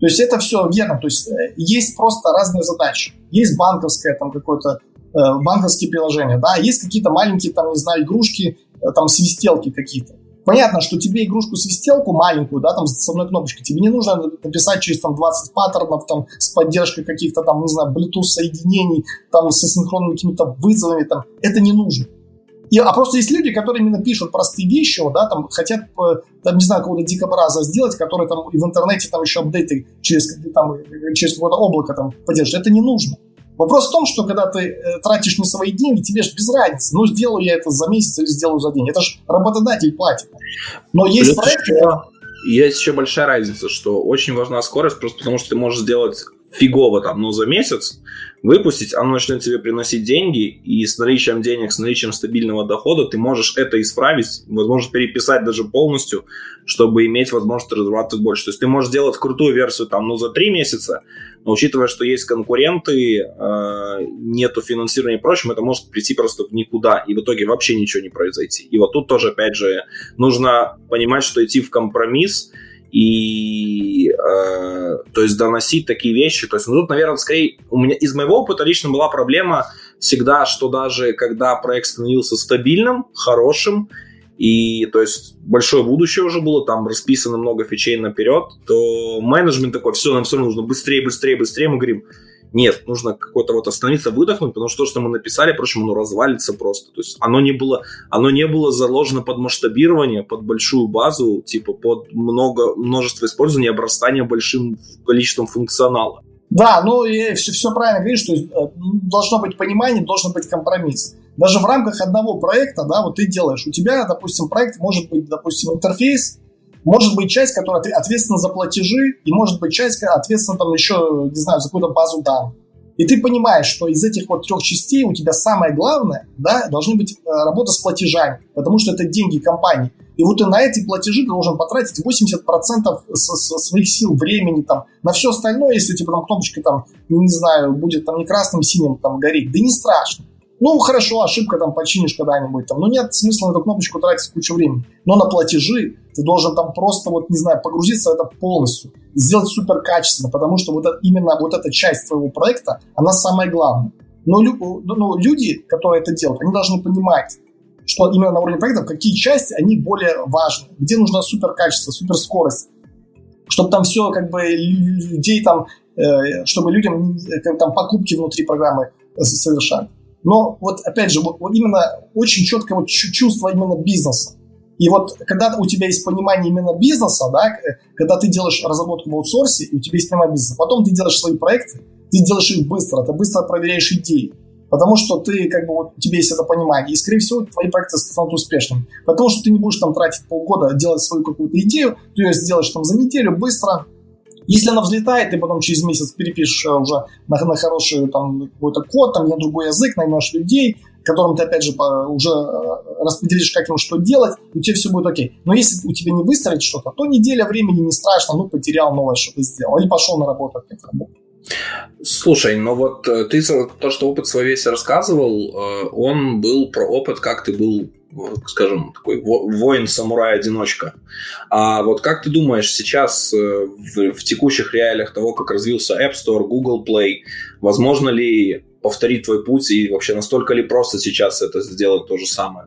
То есть это все верно. То есть э, есть просто разные задачи. Есть банковское там какое-то э, банковские приложения, да, есть какие-то маленькие там, не знаю, игрушки, э, там свистелки какие-то. Понятно, что тебе игрушку-свистелку маленькую, да, там с одной кнопочкой, тебе не нужно написать через там 20 паттернов, там, с поддержкой каких-то там, не знаю, Bluetooth-соединений, там, со синхронными какими-то вызовами, там, это не нужно. И, а просто есть люди, которые именно пишут простые вещи, да, там, хотят, э, там, не знаю, какого-то дикобраза сделать, который там и в интернете там еще апдейты через, там, через какое-то облако там поддерживает. Это не нужно. Вопрос в том, что когда ты э, тратишь не свои деньги, тебе же без разницы. Ну, сделаю я это за месяц или сделаю за день. Это же работодатель платит. Но есть Плюс проекты... Еще, есть еще большая разница, что очень важна скорость, просто потому что ты можешь сделать фигово там, ну, за месяц, выпустить, оно начнет тебе приносить деньги, и с наличием денег, с наличием стабильного дохода ты можешь это исправить, возможно, переписать даже полностью, чтобы иметь возможность разрабатывать больше. То есть ты можешь сделать крутую версию там, ну, за три месяца, но учитывая, что есть конкуренты, э, нету финансирования и прочим, это может прийти просто в никуда, и в итоге вообще ничего не произойти. И вот тут тоже, опять же, нужно понимать, что идти в компромисс – и э, то есть доносить такие вещи. То есть, ну, тут, наверное, скорее у меня из моего опыта лично была проблема всегда, что даже когда проект становился стабильным, хорошим, и то есть большое будущее уже было, там расписано много фичей наперед, то менеджмент такой, все, нам все нужно быстрее, быстрее, быстрее, мы говорим, нет, нужно какой-то вот остановиться, выдохнуть, потому что то, что мы написали, впрочем, оно развалится просто. То есть оно не было, оно не было заложено под масштабирование, под большую базу, типа под много, множество использования, обрастания большим количеством функционала. Да, ну и все, все правильно говоришь, что э, должно быть понимание, должен быть компромисс. Даже в рамках одного проекта, да, вот ты делаешь, у тебя, допустим, проект может быть, допустим, интерфейс, может быть часть, которая ответственна за платежи, и может быть часть, ответственна там еще, не знаю, за какую-то базу данных. И ты понимаешь, что из этих вот трех частей у тебя самое главное, да, должны быть э, работа с платежами, потому что это деньги компании. И вот ты на эти платежи должен потратить 80% своих сил, времени там, на все остальное, если типа там кнопочка там, не знаю, будет там не красным, синим там гореть, да не страшно. Ну, хорошо, ошибка там починишь когда-нибудь там. Но нет смысла на эту кнопочку тратить кучу времени. Но на платежи ты должен там просто, вот, не знаю, погрузиться в это полностью. Сделать супер качественно, потому что вот это, именно вот эта часть твоего проекта, она самая главная. Но лю, ну, люди, которые это делают, они должны понимать, что именно на уровне проектов, какие части, они более важны. Где нужно супер качество, супер скорость. Чтобы там все, как бы, людей там, э, чтобы людям э, там покупки внутри программы совершать. Но вот опять же, вот, вот именно очень четкое вот чувство именно бизнеса. И вот когда у тебя есть понимание именно бизнеса, да, когда ты делаешь разработку в аутсорсе, и у тебя есть понимание бизнеса, потом ты делаешь свои проекты, ты делаешь их быстро, ты быстро проверяешь идеи. Потому что ты, как бы, вот, у тебя есть это понимание. И, скорее всего, твои проекты станут успешными. Потому что ты не будешь там тратить полгода делать свою какую-то идею, ты ее сделаешь там за неделю, быстро, если она взлетает, ты потом через месяц перепишешь э, уже на, на хороший там какой-то код, там на другой язык, наймешь людей, которым ты, опять же, уже э, распределишь, как им что делать, у тебя все будет окей. Но если у тебя не выстрелит что-то, то неделя времени не страшно, ну, потерял новое, что ты сделал, или пошел на работу, опять работать. Слушай, ну вот э, ты то, что опыт свой весь рассказывал, он был про опыт, как ты был скажем, такой воин-самурай-одиночка. А вот как ты думаешь, сейчас э, в, в текущих реалиях того, как развился App Store, Google Play, возможно ли повторить твой путь и вообще настолько ли просто сейчас это сделать то же самое?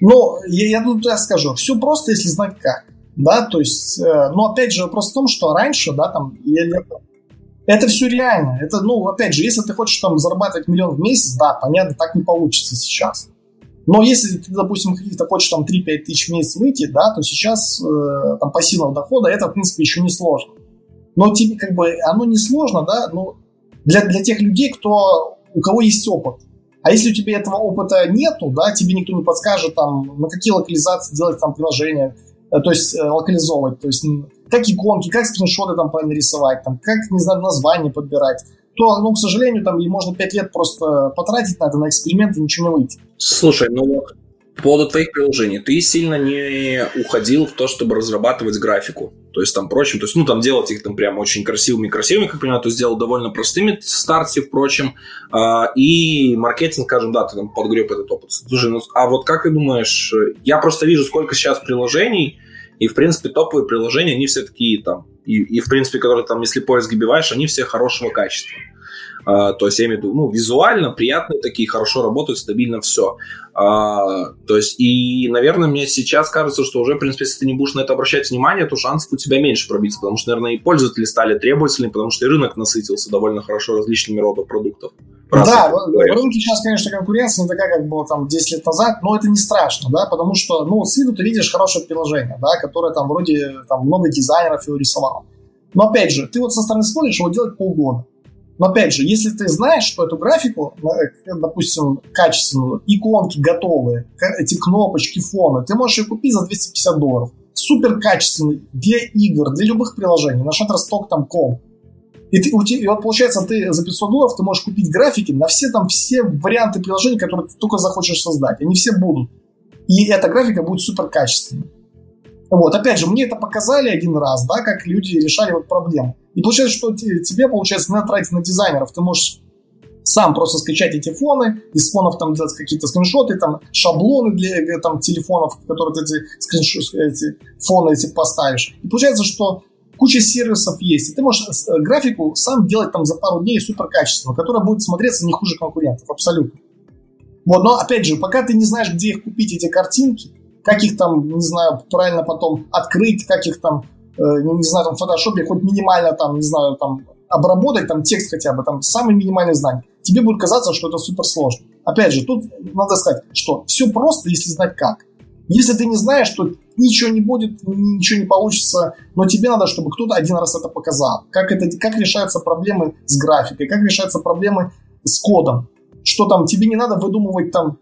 Ну, я, я тут я скажу, все просто, если знать как. Да, то есть, э, но опять же, вопрос в том, что раньше, да, там, я, это все реально. Это, ну, опять же, если ты хочешь там зарабатывать миллион в месяц, да, понятно, так не получится сейчас. Но если ты, допустим, хочешь там 3-5 тысяч в месяц выйти, да, то сейчас э, там пассивного дохода это, в принципе, еще не сложно. Но тебе как бы оно не сложно, да, но для, для тех людей, кто, у кого есть опыт. А если у тебя этого опыта нету, да, тебе никто не подскажет, там, на какие локализации делать там приложения, э, то есть э, локализовывать, то есть как иконки, как скриншоты там правильно рисовать, там, как, не знаю, название подбирать то, ну, к сожалению, там и можно 5 лет просто потратить на это, на эксперимент и ничего не выйти. Слушай, ну по поводу твоих приложений, ты сильно не уходил в то, чтобы разрабатывать графику. То есть там прочим, то есть, ну, там делать их там прям очень красивыми, красивыми, как понимаю, то сделал довольно простыми в старте, впрочем. А, и маркетинг, скажем, да, ты там подгреб этот опыт. Слушай, ну, а вот как ты думаешь, я просто вижу, сколько сейчас приложений, и, в принципе, топовые приложения, они все такие там, и, и в принципе, которые там, если поиск гибиваешь, они все хорошего качества. Uh, то есть, я имею в виду, ну, визуально приятные такие, хорошо работают, стабильно все. Uh, то есть, и, наверное, мне сейчас кажется, что уже, в принципе, если ты не будешь на это обращать внимание, то шансов у тебя меньше пробиться, потому что, наверное, и пользователи стали требовательны, потому что и рынок насытился довольно хорошо различными родами продуктов. Да, в, в рынке сейчас, конечно, конкуренция не такая, как была там 10 лет назад, но это не страшно, да, потому что, ну, с виду ты видишь хорошее приложение, да, которое там вроде там много дизайнеров его рисовало. Но опять же, ты вот со стороны смотришь, его делать полгода. Но опять же, если ты знаешь, что эту графику, э, допустим, качественную, иконки готовые, эти кнопочки, фоны, ты можешь ее купить за 250 долларов. Супер качественный для игр, для любых приложений, на shutterstock.com. И, ты, и вот получается, ты за 500 долларов ты можешь купить графики на все там все варианты приложений, которые ты только захочешь создать. Они все будут. И эта графика будет супер качественной. Вот, опять же, мне это показали один раз, да, как люди решали вот проблему. И получается, что тебе, получается, надо тратить на дизайнеров. Ты можешь сам просто скачать эти фоны, из фонов там делать какие-то скриншоты, там шаблоны для там, телефонов, которые ты эти, скриншоты, эти фоны эти поставишь. И получается, что куча сервисов есть, и ты можешь э, графику сам делать там за пару дней супер качественно, которая будет смотреться не хуже конкурентов, абсолютно. Вот, но опять же, пока ты не знаешь, где их купить, эти картинки, как их там, не знаю, правильно потом открыть, как их там, э, не знаю, там в фотошопе хоть минимально там, не знаю, там обработать, там текст хотя бы, там самые минимальные знания, тебе будет казаться, что это супер сложно. Опять же, тут надо сказать, что все просто, если знать как. Если ты не знаешь, то ничего не будет, ничего не получится, но тебе надо, чтобы кто-то один раз это показал. Как, это, как решаются проблемы с графикой, как решаются проблемы с кодом. Что там, тебе не надо выдумывать там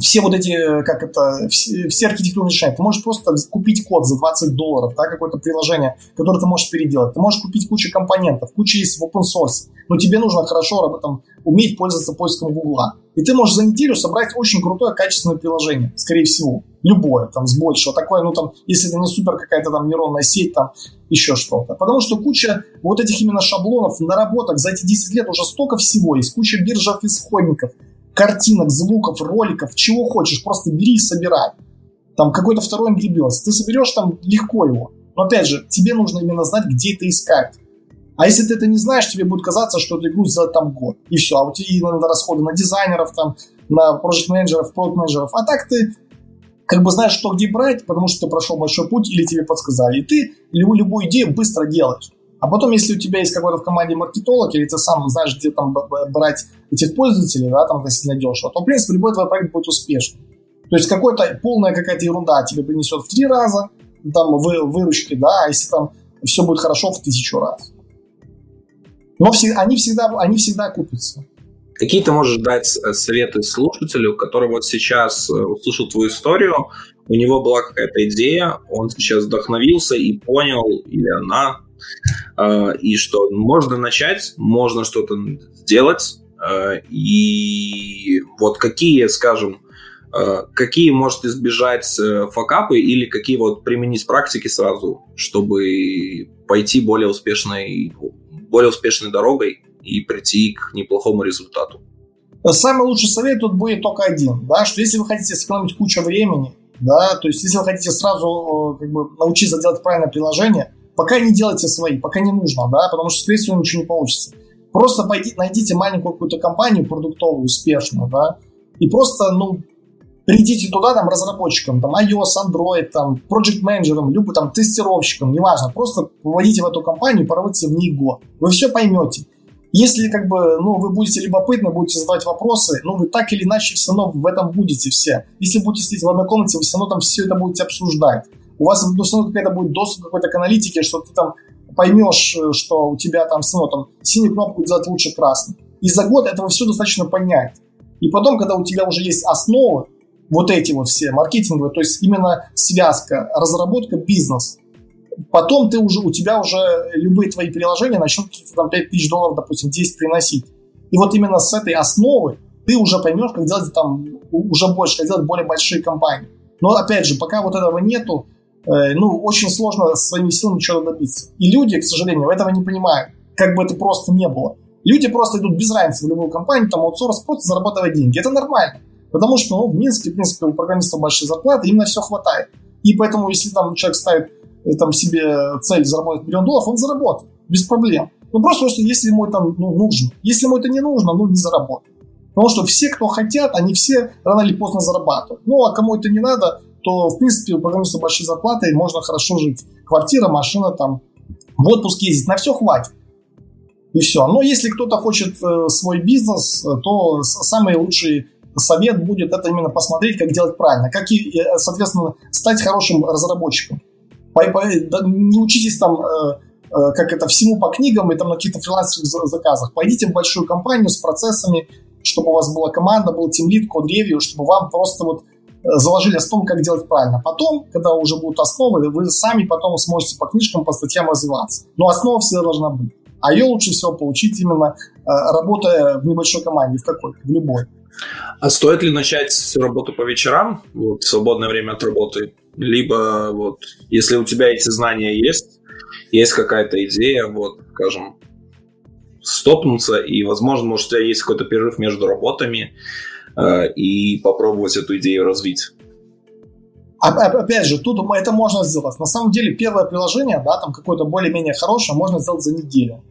все вот эти, э, как это, все, все архитектурные решения. Ты можешь просто купить код за 20 долларов, да, какое-то приложение, которое ты можешь переделать. Ты можешь купить кучу компонентов, куча есть в open source, но тебе нужно хорошо там, уметь пользоваться поиском Гугла. И ты можешь за неделю собрать очень крутое качественное приложение, скорее всего. Любое, там, с большего. Такое, ну, там, если это не супер какая-то там нейронная сеть, там, еще что-то. Потому что куча вот этих именно шаблонов, наработок за эти 10 лет уже столько всего есть. Куча биржев исходников картинок, звуков, роликов, чего хочешь, просто бери и собирай. Там какой-то второй Angry. Ты соберешь там легко его. Но опять же, тебе нужно именно знать, где это искать. А если ты это не знаешь, тебе будет казаться, что эту игру сделать там год. И все. А у тебя надо расходы на дизайнеров, там, на проект менеджеров проект менеджеров А так ты как бы знаешь, что где брать, потому что ты прошел большой путь или тебе подсказали. И ты любую, идею быстро делаешь. А потом, если у тебя есть какой-то в команде маркетолог, или ты сам знаешь, где там брать этих пользователей, да, там относительно дешево, то, в принципе, любой твой проект будет успешным. То есть какой-то полная какая-то ерунда тебе принесет в три раза, там, вы, выручки, да, а если там все будет хорошо в тысячу раз. Но все, они, всегда, они всегда купятся. Какие ты можешь дать советы слушателю, который вот сейчас э, услышал твою историю, у него была какая-то идея, он сейчас вдохновился и понял, или она, а, и что можно начать, можно что-то сделать, и вот какие, скажем, какие может избежать э, факапы или какие вот применить практики сразу, чтобы пойти более успешной, более успешной дорогой и прийти к неплохому результату. Самый лучший совет тут будет только один, да, что если вы хотите сэкономить кучу времени, да, то есть если вы хотите сразу э, как бы, научиться делать правильное приложение, Пока не делайте свои, пока не нужно, да, потому что, скорее всего, ничего не получится. Просто пойди, найдите маленькую какую-то компанию продуктовую, успешную, да, и просто, ну, придите туда, там, разработчикам, там, iOS, Android, там, project менеджером любым, там, тестировщиком, неважно, просто вводите в эту компанию, поработайте в ней год. Вы все поймете. Если, как бы, ну, вы будете любопытны, будете задавать вопросы, ну, вы так или иначе все равно в этом будете все. Если будете сидеть в одной комнате, вы все равно там все это будете обсуждать у вас ну, все равно какая-то будет доступ какой-то к аналитике, что ты там поймешь, э, что у тебя там все равно там синюю кнопку делать лучше красной. И за год этого все достаточно понять. И потом, когда у тебя уже есть основы, вот эти вот все маркетинговые, то есть именно связка, разработка, бизнес, потом ты уже, у тебя уже любые твои приложения начнут там 5 тысяч долларов, допустим, 10 приносить. И вот именно с этой основы ты уже поймешь, как делать там уже больше, как делать более большие компании. Но опять же, пока вот этого нету, Э, ну, очень сложно своими силами чего-то добиться. И люди, к сожалению, этого не понимают, как бы это просто не было. Люди просто идут без разницы в любую компанию, там аутсорс, просто зарабатывать деньги. Это нормально. Потому что ну, в Минске, в принципе, у программистов большие зарплаты, им на все хватает. И поэтому, если там человек ставит там, себе цель заработать миллион долларов, он заработает. Без проблем. Ну, просто, что если ему это ну, нужно. Если ему это не нужно, ну, не заработает. Потому что все, кто хотят, они все рано или поздно зарабатывают. Ну, а кому это не надо, то, в принципе, у программиста большие зарплаты, и можно хорошо жить. Квартира, машина, там, в отпуск ездить, на все хватит. И все. Но если кто-то хочет э, свой бизнес, э, то самый лучший совет будет это именно посмотреть, как делать правильно. Как и, э, соответственно, стать хорошим разработчиком. Не учитесь там, как это, всему по книгам и там на каких-то фрилансерских заказах. Пойдите в большую компанию с процессами, чтобы у вас была команда, был тимлит, код-ревью, чтобы вам просто вот заложили основу, как делать правильно. Потом, когда уже будут основы, вы сами потом сможете по книжкам, по статьям развиваться. Но основа всегда должна быть. А ее лучше всего получить именно э, работая в небольшой команде, в какой-то, в любой. А стоит ли начать всю работу по вечерам, вот, в свободное время от работы? Либо, вот, если у тебя эти знания есть, есть какая-то идея, вот, скажем, стопнуться, и, возможно, может, у тебя есть какой-то перерыв между работами, Э, и попробовать эту идею развить. Опять же, тут это можно сделать. На самом деле, первое приложение, да, там какое-то более-менее хорошее, можно сделать за неделю.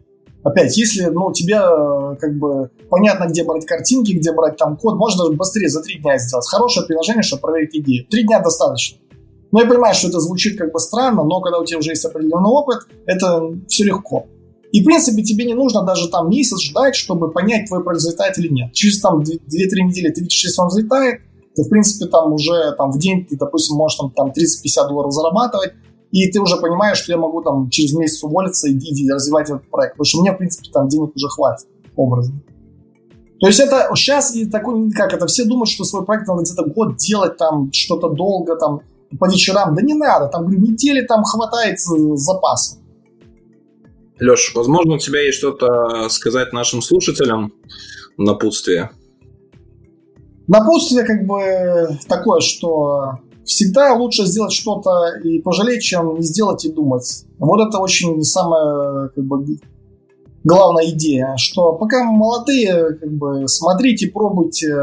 Опять, если, ну, тебе э, как бы понятно, где брать картинки, где брать там код, можно даже быстрее за три дня сделать. Хорошее приложение, чтобы проверить идею. Три дня достаточно. Но я понимаю, что это звучит как бы странно, но когда у тебя уже есть определенный опыт, это все легко. И, в принципе, тебе не нужно даже там месяц ждать, чтобы понять, твой проект взлетает или нет. Через там 2-3 недели ты видишь, если он взлетает, ты, в принципе, там уже там, в день, ты, допустим, можешь там, там 30-50 долларов зарабатывать, и ты уже понимаешь, что я могу там через месяц уволиться и, и развивать этот проект. Потому что мне, в принципе, там денег уже хватит образно. То есть это сейчас и такой, как это, все думают, что свой проект надо где-то год делать, там, что-то долго, там, по вечерам. Да не надо, там, говорю, недели там хватает запаса. Леш, возможно, у тебя есть что-то сказать нашим слушателям напутствие? Напутствие как бы такое, что всегда лучше сделать что-то и пожалеть, чем не сделать и думать. Вот это очень самая как бы, главная идея, что пока молодые, как бы, смотрите, пробуйте.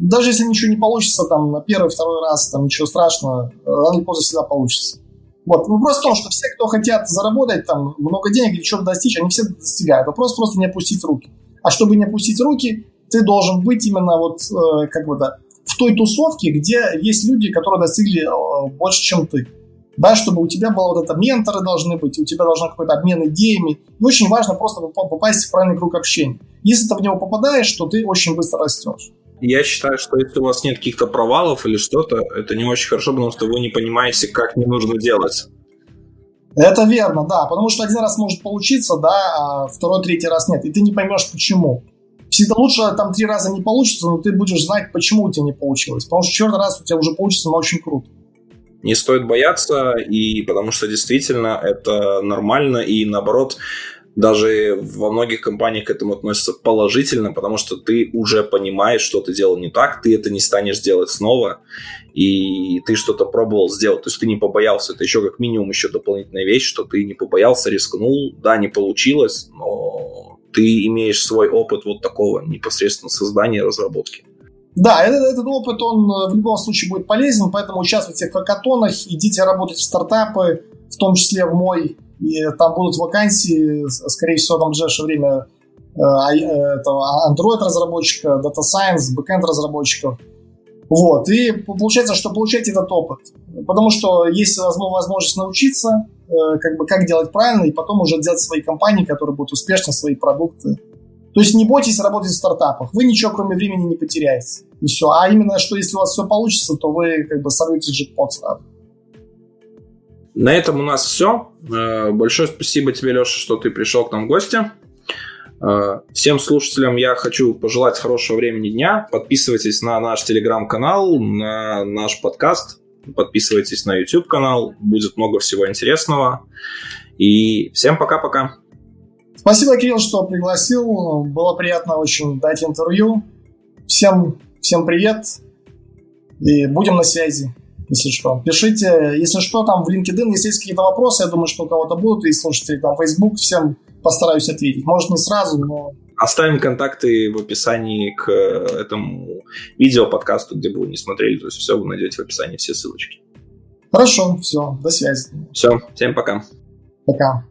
Даже если ничего не получится там на первый, второй раз, там ничего страшного, рано или поздно всегда получится. Вот. Вопрос в том, что все, кто хотят заработать там много денег или что-то достичь, они все достигают. Вопрос просто не опустить руки. А чтобы не опустить руки, ты должен быть именно вот э, как бы да, в той тусовке, где есть люди, которые достигли э, больше, чем ты. Да, чтобы у тебя было вот это менторы должны быть, у тебя должен какой-то обмен идеями. И очень важно просто попасть в правильный круг общения. Если ты в него попадаешь, то ты очень быстро растешь. Я считаю, что если у вас нет каких-то провалов или что-то, это не очень хорошо, потому что вы не понимаете, как не нужно делать. Это верно, да, потому что один раз может получиться, да, а второй, третий раз нет, и ты не поймешь, почему. Всегда лучше там три раза не получится, но ты будешь знать, почему у тебя не получилось. Потому что четвертый раз у тебя уже получится, но очень круто. Не стоит бояться, и потому что действительно это нормально, и наоборот, даже во многих компаниях к этому относятся положительно, потому что ты уже понимаешь, что ты делал не так, ты это не станешь делать снова, и ты что-то пробовал сделать. То есть ты не побоялся. Это еще как минимум еще дополнительная вещь, что ты не побоялся, рискнул. Да, не получилось, но ты имеешь свой опыт вот такого непосредственно создания, разработки. Да, этот, этот опыт, он э, в любом случае будет полезен, поэтому участвуйте в хакатонах, идите работать в стартапы, в том числе в мой, и там будут вакансии, скорее всего, там в ближайшее время э, э, Android-разработчика, Data Science, backend разработчиков. Вот, и получается, что получаете этот опыт. Потому что есть возможность научиться, Э, как бы как делать правильно, и потом уже делать свои компании, которые будут успешны, свои продукты. То есть не бойтесь работать в стартапах. Вы ничего, кроме времени, не потеряете. И все. А именно, что если у вас все получится, то вы как бы сорвете джекпот сразу. На этом у нас все. Э, большое спасибо тебе, Леша, что ты пришел к нам в гости. Э, всем слушателям я хочу пожелать хорошего времени дня. Подписывайтесь на наш телеграм-канал, на наш подкаст. Подписывайтесь на YouTube канал, будет много всего интересного. И всем пока-пока. Спасибо, Кирилл, что пригласил. Было приятно очень дать интервью. Всем, всем привет. И будем на связи, если что. Пишите, если что, там в LinkedIn, если есть какие-то вопросы, я думаю, что у кого-то будут, и слушатели там Facebook, всем постараюсь ответить. Может, не сразу, но Оставим контакты в описании к этому видео, подкасту, где бы вы не смотрели. То есть все вы найдете в описании, все ссылочки. Хорошо, все, до связи. Все, всем пока. Пока.